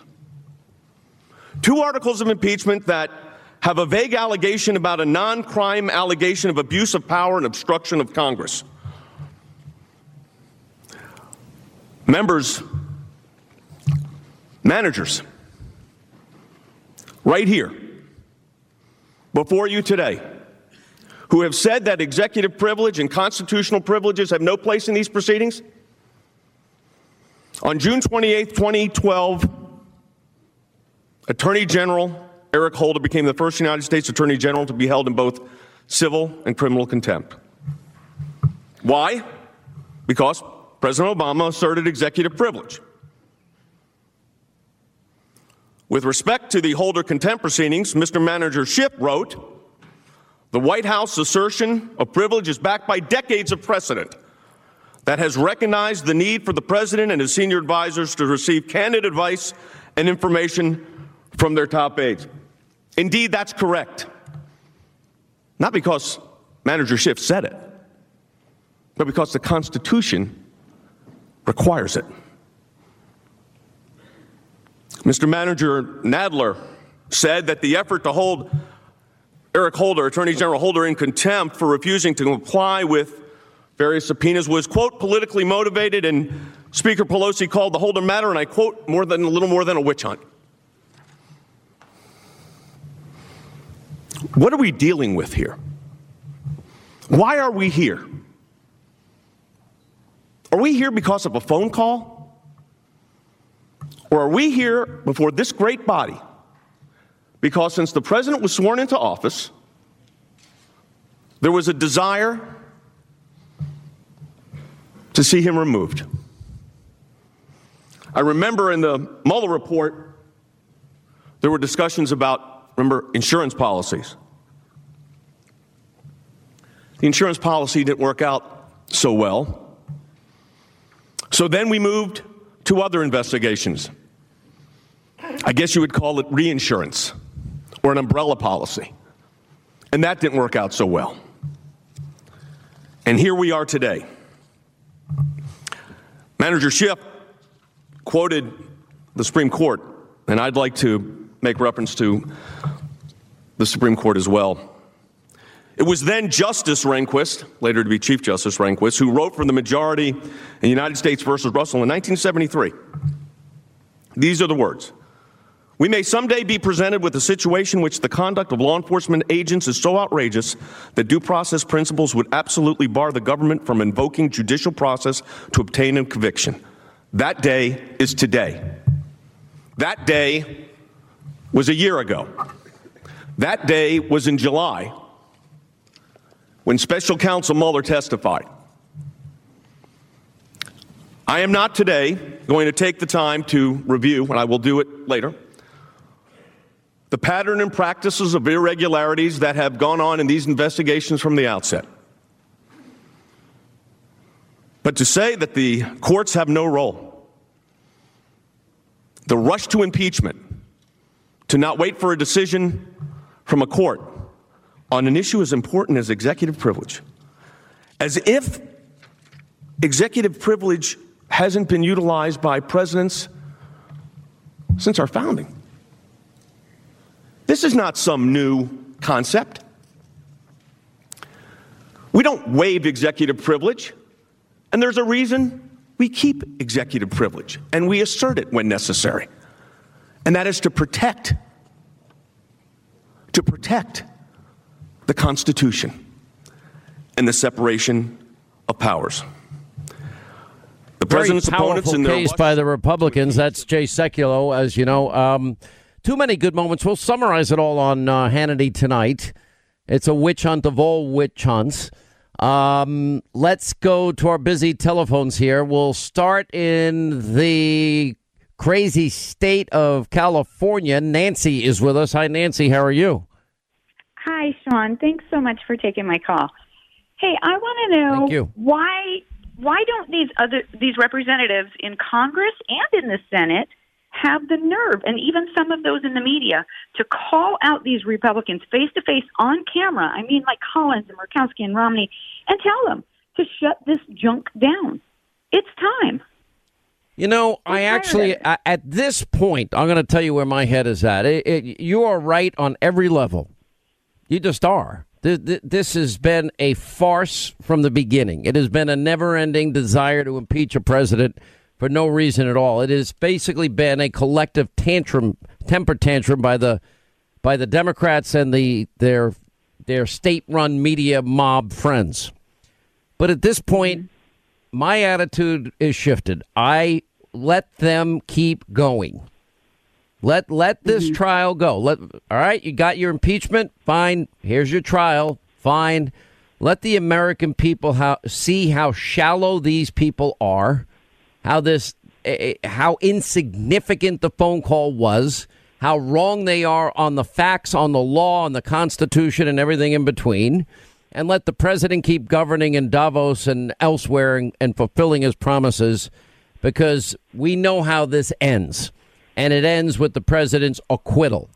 Two articles of impeachment that have a vague allegation about a non crime allegation of abuse of power and obstruction of Congress. Members managers right here before you today who have said that executive privilege and constitutional privileges have no place in these proceedings? On June 28, 2012, Attorney General Eric Holder became the first United States Attorney General to be held in both civil and criminal contempt. Why? Because President Obama asserted executive privilege. With respect to the Holder contempt proceedings, Mr. Manager Schiff wrote, the White House assertion of privilege is backed by decades of precedent. that has recognized the need for the president and his senior advisors to receive candid advice and information from their top aides. Indeed, that's correct. Not because Manager Schiff said it, but because the Constitution requires it. Mr. Manager Nadler said that the effort to hold Eric Holder, Attorney General Holder, in contempt for refusing to comply with various subpoenas was, quote, politically motivated, and Speaker Pelosi called the Holder matter, and I quote, more than a little more than a witch hunt. What are we dealing with here? Why are we here? Are we here because of a phone call? Are we here before this great body because since the president was sworn into office, there was a desire to see him removed? I remember in the Mueller report, there were discussions about, remember, insurance policies. The insurance policy didn't work out so well. So then we moved to other investigations. I guess you would call it reinsurance or an umbrella policy. And that didn't work out so well. And here we are today. Manager Schiff quoted the Supreme Court, and I'd like to make reference to the Supreme Court as well. It was then Justice Rehnquist, later to be Chief Justice Rehnquist, who wrote for the majority in United States versus Russell in 1973. These are the words We may someday be presented with a situation in which the conduct of law enforcement agents is so outrageous that due process principles would absolutely bar the government from invoking judicial process to obtain a conviction. That day is today. That day was a year ago. That day was in July when special counsel Mueller testified. I am not today going to take the time to review, and I will do it later, the pattern and practices of irregularities that have gone on in these investigations from the outset. But to say that the courts have no role, the rush to impeachment, to not wait for a decision from a court, on an issue as important as executive privilege, as if executive privilege hasn't been utilized by presidents since our founding. This is not some new concept. We don't waive executive privilege, and there's a reason we keep executive privilege, and we assert it when necessary. And that is to protect, to protect the Constitution and the separation of powers. The president's Very opponents powerful in their case by the Republicans. That's Jay Sekulow, as you know. Um, too many good moments. We'll summarize it all on uh, Hannity tonight. It's a witch hunt of all witch hunts. Um, let's go to our busy telephones here. We'll start in the crazy state of California. Nancy is with us. Hi, Nancy. How are you? Hi, Sean. Thanks so much for taking my call. Hey, I want to know Thank you. why why don't these other these representatives in Congress and in the Senate have the nerve, and even some of those in the media, to call out these Republicans face to face on camera? I mean, like Collins and Murkowski and Romney, and tell them to shut this junk down. It's time. You know, I actually, at this point, I'm going to tell you where my head is at. It, it, you are right on every level. You just are. Th- th- This has been a farce from the beginning. It has been a never ending desire to impeach a president for no reason at all. It has basically been a collective tantrum, temper tantrum by the by the Democrats and the their their state run media mob friends. But at this point, my attitude is shifted. I let them keep going. Let let this mm-hmm. trial go. Let all right. You got your impeachment. Fine. Here's your trial. Fine. Let the American people how, see how shallow these people are. How this eh, eh, how insignificant the phone call was. How wrong they are on the facts, on the law, on the Constitution, and everything in between. and let the president keep governing in Davos and elsewhere and, and fulfilling his promises because we know how this ends. And it ends with the president's acquittal.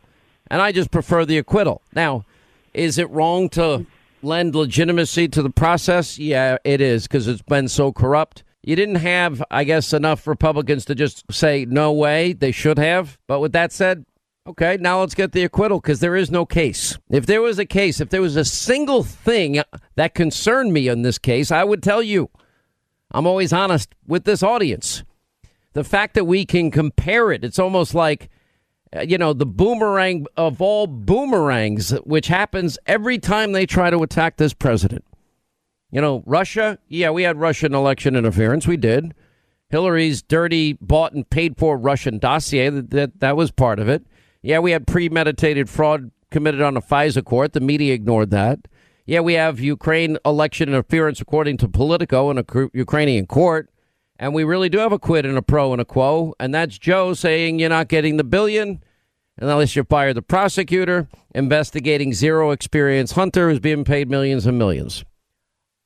And I just prefer the acquittal. Now, is it wrong to lend legitimacy to the process? Yeah, it is because it's been so corrupt. You didn't have, I guess, enough Republicans to just say, no way, they should have. But with that said, okay, now let's get the acquittal because there is no case. If there was a case, if there was a single thing that concerned me in this case, I would tell you. I'm always honest with this audience. The fact that we can compare it, it's almost like, uh, you know, the boomerang of all boomerangs, which happens every time they try to attack this president. You know, Russia, yeah, we had Russian election interference. We did. Hillary's dirty, bought and paid for Russian dossier, that, that, that was part of it. Yeah, we had premeditated fraud committed on a FISA court. The media ignored that. Yeah, we have Ukraine election interference according to Politico in a Ukrainian court. And we really do have a quid and a pro and a quo. And that's Joe saying you're not getting the billion unless you fire the prosecutor investigating zero experience Hunter who's being paid millions and millions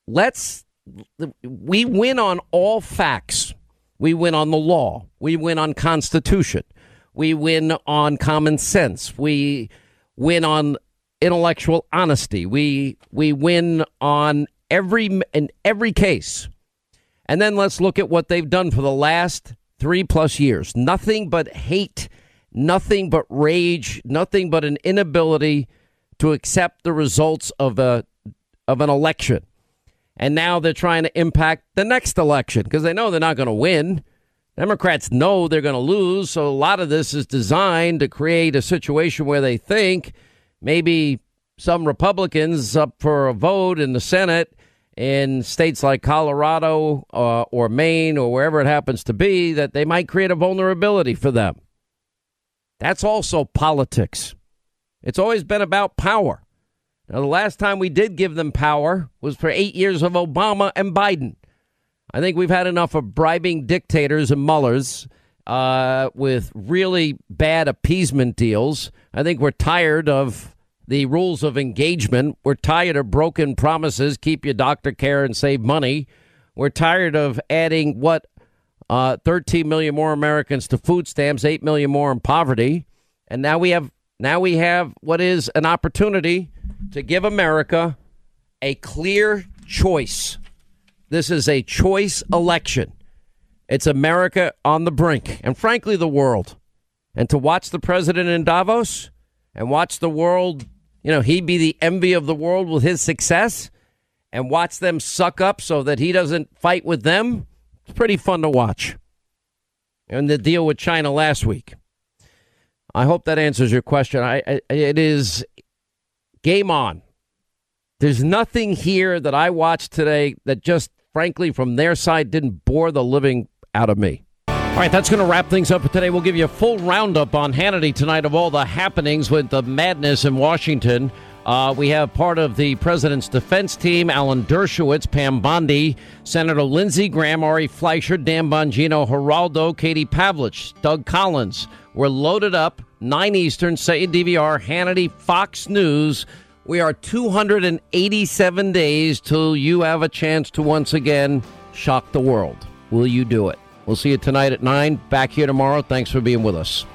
let's we win on all facts. We win on the law. We win on constitution. We win on common sense. We win on intellectual honesty. We we win on every in every case. And then let's look at what they've done for the last 3 plus years. Nothing but hate, nothing but rage, nothing but an inability to accept the results of a of an election and now they're trying to impact the next election because they know they're not going to win. Democrats know they're going to lose, so a lot of this is designed to create a situation where they think maybe some Republicans up for a vote in the Senate in states like Colorado uh, or Maine or wherever it happens to be that they might create a vulnerability for them. That's also politics. It's always been about power. Now, the last time we did give them power was for eight years of Obama and Biden. I think we've had enough of bribing dictators and mullahs uh, with really bad appeasement deals. I think we're tired of the rules of engagement. We're tired of broken promises keep your doctor care and save money. We're tired of adding what uh, 13 million more Americans to food stamps, 8 million more in poverty. And now we have now we have what is an opportunity to give America a clear choice. This is a choice election. It's America on the brink, and frankly, the world. And to watch the president in Davos and watch the world, you know, he be the envy of the world with his success and watch them suck up so that he doesn't fight with them, it's pretty fun to watch. And the deal with China last week. I hope that answers your question. I, I, it is Game on. There's nothing here that I watched today that just, frankly, from their side, didn't bore the living out of me. All right, that's going to wrap things up for today. We'll give you a full roundup on Hannity tonight of all the happenings with the madness in Washington. Uh, we have part of the president's defense team, Alan Dershowitz, Pam Bondi, Senator Lindsey Graham, Ari Fleischer, Dan Bongino, Geraldo, Katie Pavlich, Doug Collins. We're loaded up. 9 Eastern, say DVR, Hannity, Fox News. We are 287 days till you have a chance to once again shock the world. Will you do it? We'll see you tonight at 9. Back here tomorrow. Thanks for being with us.